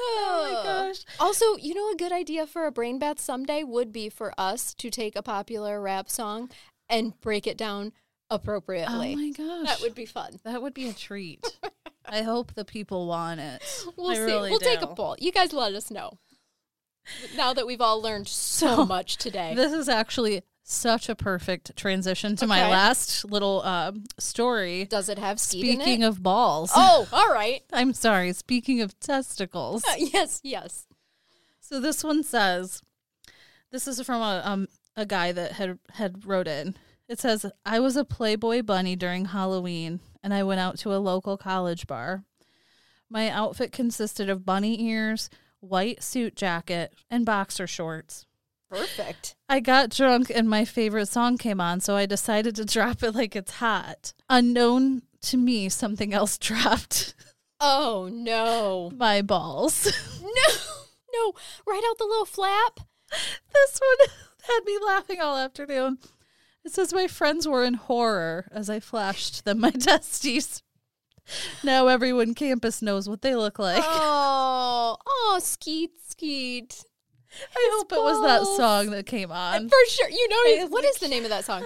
Speaker 2: Oh my gosh.
Speaker 1: Also, you know, a good idea for a brain bath someday would be for us to take a popular rap song and break it down oh appropriately.
Speaker 2: Oh my gosh.
Speaker 1: that would be fun.
Speaker 2: That would be a treat. I hope the people want it.
Speaker 1: We'll
Speaker 2: I
Speaker 1: see.
Speaker 2: really
Speaker 1: we'll take a poll. You guys let us know. Now that we've all learned so,
Speaker 2: So,
Speaker 1: much today.
Speaker 2: This is actually such a perfect transition to my last little um, story.
Speaker 1: Does it have
Speaker 2: Speaking
Speaker 1: it?
Speaker 2: of balls,
Speaker 1: oh, all right.
Speaker 2: I'm sorry. Speaking of testicles,
Speaker 1: yes, yes.
Speaker 2: so this one says, this is from a um a guy that had had wrote in. It says, "I was a Playboy bunny during Halloween, and I went out to a local college bar. My outfit consisted of bunny ears, white suit jacket, and boxer shorts."
Speaker 1: Perfect.
Speaker 2: I got drunk and my favorite song came on, so I decided to drop it like it's hot. Unknown to me, something else dropped
Speaker 1: Oh no.
Speaker 2: my balls.
Speaker 1: No. No. Right out the little flap.
Speaker 2: this one had me laughing all afternoon. It says my friends were in horror as I flashed them my testes. Now everyone campus knows what they look like.
Speaker 1: Oh, oh, skeet, skeet.
Speaker 2: I hope it was that song that came on.
Speaker 1: For sure. You know, what is the name of that song?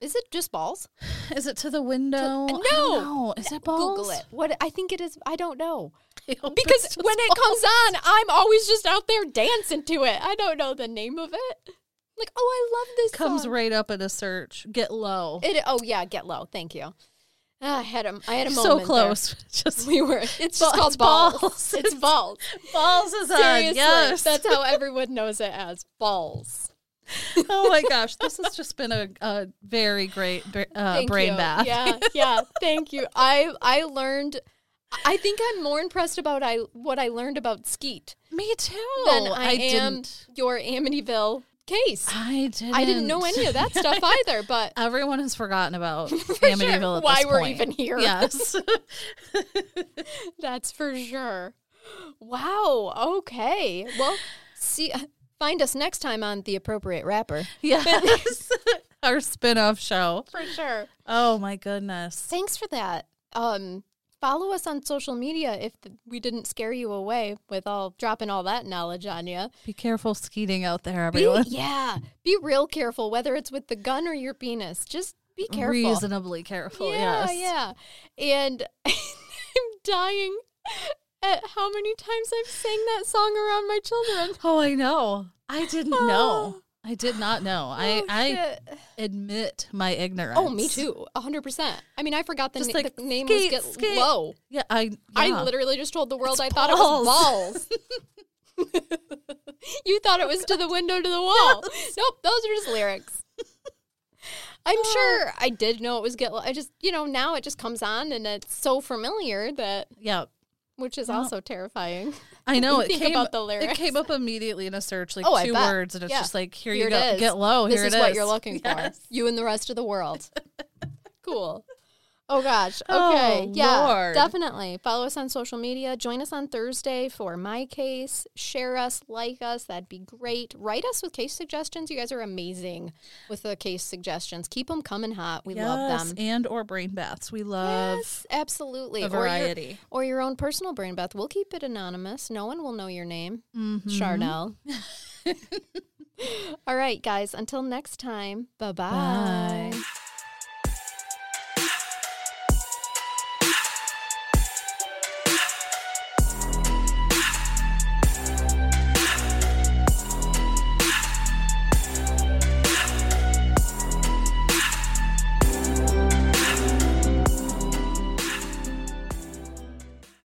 Speaker 1: Is it just balls?
Speaker 2: Is it to the window? I
Speaker 1: no.
Speaker 2: Is it balls?
Speaker 1: Google it. What I think it is. I don't know
Speaker 2: I
Speaker 1: because when it
Speaker 2: balls.
Speaker 1: comes on, I'm always just out there dancing to it. I don't know the name of it. Like, oh, I love this.
Speaker 2: comes
Speaker 1: song.
Speaker 2: right up in a search. Get low.
Speaker 1: It. Oh yeah, get low. Thank you. Ah, I had a. I had a
Speaker 2: so
Speaker 1: moment. there.
Speaker 2: close. Just
Speaker 1: We were. It's
Speaker 2: Ball-
Speaker 1: just called
Speaker 2: it's
Speaker 1: balls.
Speaker 2: balls.
Speaker 1: It's balls.
Speaker 2: balls is on.
Speaker 1: Seriously,
Speaker 2: Yes.
Speaker 1: that's how everyone knows it as balls.
Speaker 2: oh my gosh, this has just been a, a very great uh, brain
Speaker 1: you.
Speaker 2: bath.
Speaker 1: Yeah, yeah. Thank you. I I learned. I think I'm more impressed about I what I learned about Skeet
Speaker 2: Me too.
Speaker 1: than I, am
Speaker 2: didn't.
Speaker 1: your Amityville case.
Speaker 2: I didn't.
Speaker 1: I didn't know any of that stuff either, but
Speaker 2: Everyone has forgotten about
Speaker 1: for
Speaker 2: Amityville
Speaker 1: sure why we're
Speaker 2: point.
Speaker 1: even here.
Speaker 2: Yes.
Speaker 1: That's for sure. Wow. Okay. Well, see, find us next time on the appropriate rapper.
Speaker 2: yes. Our spin-off show.
Speaker 1: For sure.
Speaker 2: Oh my goodness.
Speaker 1: Thanks for that. Um, follow us on social media if we didn't scare you away with all dropping all that knowledge on you.
Speaker 2: Be careful skeeting out there,
Speaker 1: Be,
Speaker 2: everyone.
Speaker 1: yeah, be real careful whether it's with the gun or your penis. Just be careful.
Speaker 2: Reasonably careful.
Speaker 1: yeah,
Speaker 2: yes.
Speaker 1: yeah. And I'm dying at how many times I've sang that song around my children.
Speaker 2: Oh, I know. I didn't know. Oh. I did not know. I
Speaker 1: Oh,
Speaker 2: I admit my ignorance.
Speaker 1: Oh, me too. A hundred percent. I mean, I forgot the,
Speaker 2: Just
Speaker 1: na-
Speaker 2: like,
Speaker 1: the name
Speaker 2: skate,
Speaker 1: was Get
Speaker 2: skate.
Speaker 1: Low.
Speaker 2: Yeah, I
Speaker 1: I literally just told the world
Speaker 2: It's
Speaker 1: I thought it was balls. you thought it oh, was to the window to the wall. Nope, those are just lyrics. I'm oh. sure I did know it was get. I just, you know, now it just comes on and it's so familiar that,
Speaker 2: Yep.
Speaker 1: which is also terrifying.
Speaker 2: I know it came
Speaker 1: about the
Speaker 2: It came up immediately in a search, like
Speaker 1: Oh,
Speaker 2: two words, and it's
Speaker 1: Yeah.
Speaker 2: just like here,
Speaker 1: Here
Speaker 2: you go,
Speaker 1: is.
Speaker 2: get low.
Speaker 1: this
Speaker 2: here
Speaker 1: is
Speaker 2: it
Speaker 1: what
Speaker 2: is.
Speaker 1: you're looking
Speaker 2: Yes.
Speaker 1: for. You and the rest of the world. cool. Oh gosh. Okay.
Speaker 2: Oh,
Speaker 1: yeah.
Speaker 2: Lord.
Speaker 1: Definitely. Follow us on social media. Join us on Thursday for my case. Share us, like us. That'd be great. Write us with case suggestions. You guys are amazing with the case suggestions. Keep them coming hot. We love them.
Speaker 2: and or brain baths. We love
Speaker 1: Yes, absolutely.
Speaker 2: a
Speaker 1: Or your-
Speaker 2: variety.
Speaker 1: Or your, own personal brain bath. We'll keep it anonymous. No one will know your name.
Speaker 2: Mhm.
Speaker 1: Charnel. All right, guys. Until next time. Bye-bye.
Speaker 2: Bye.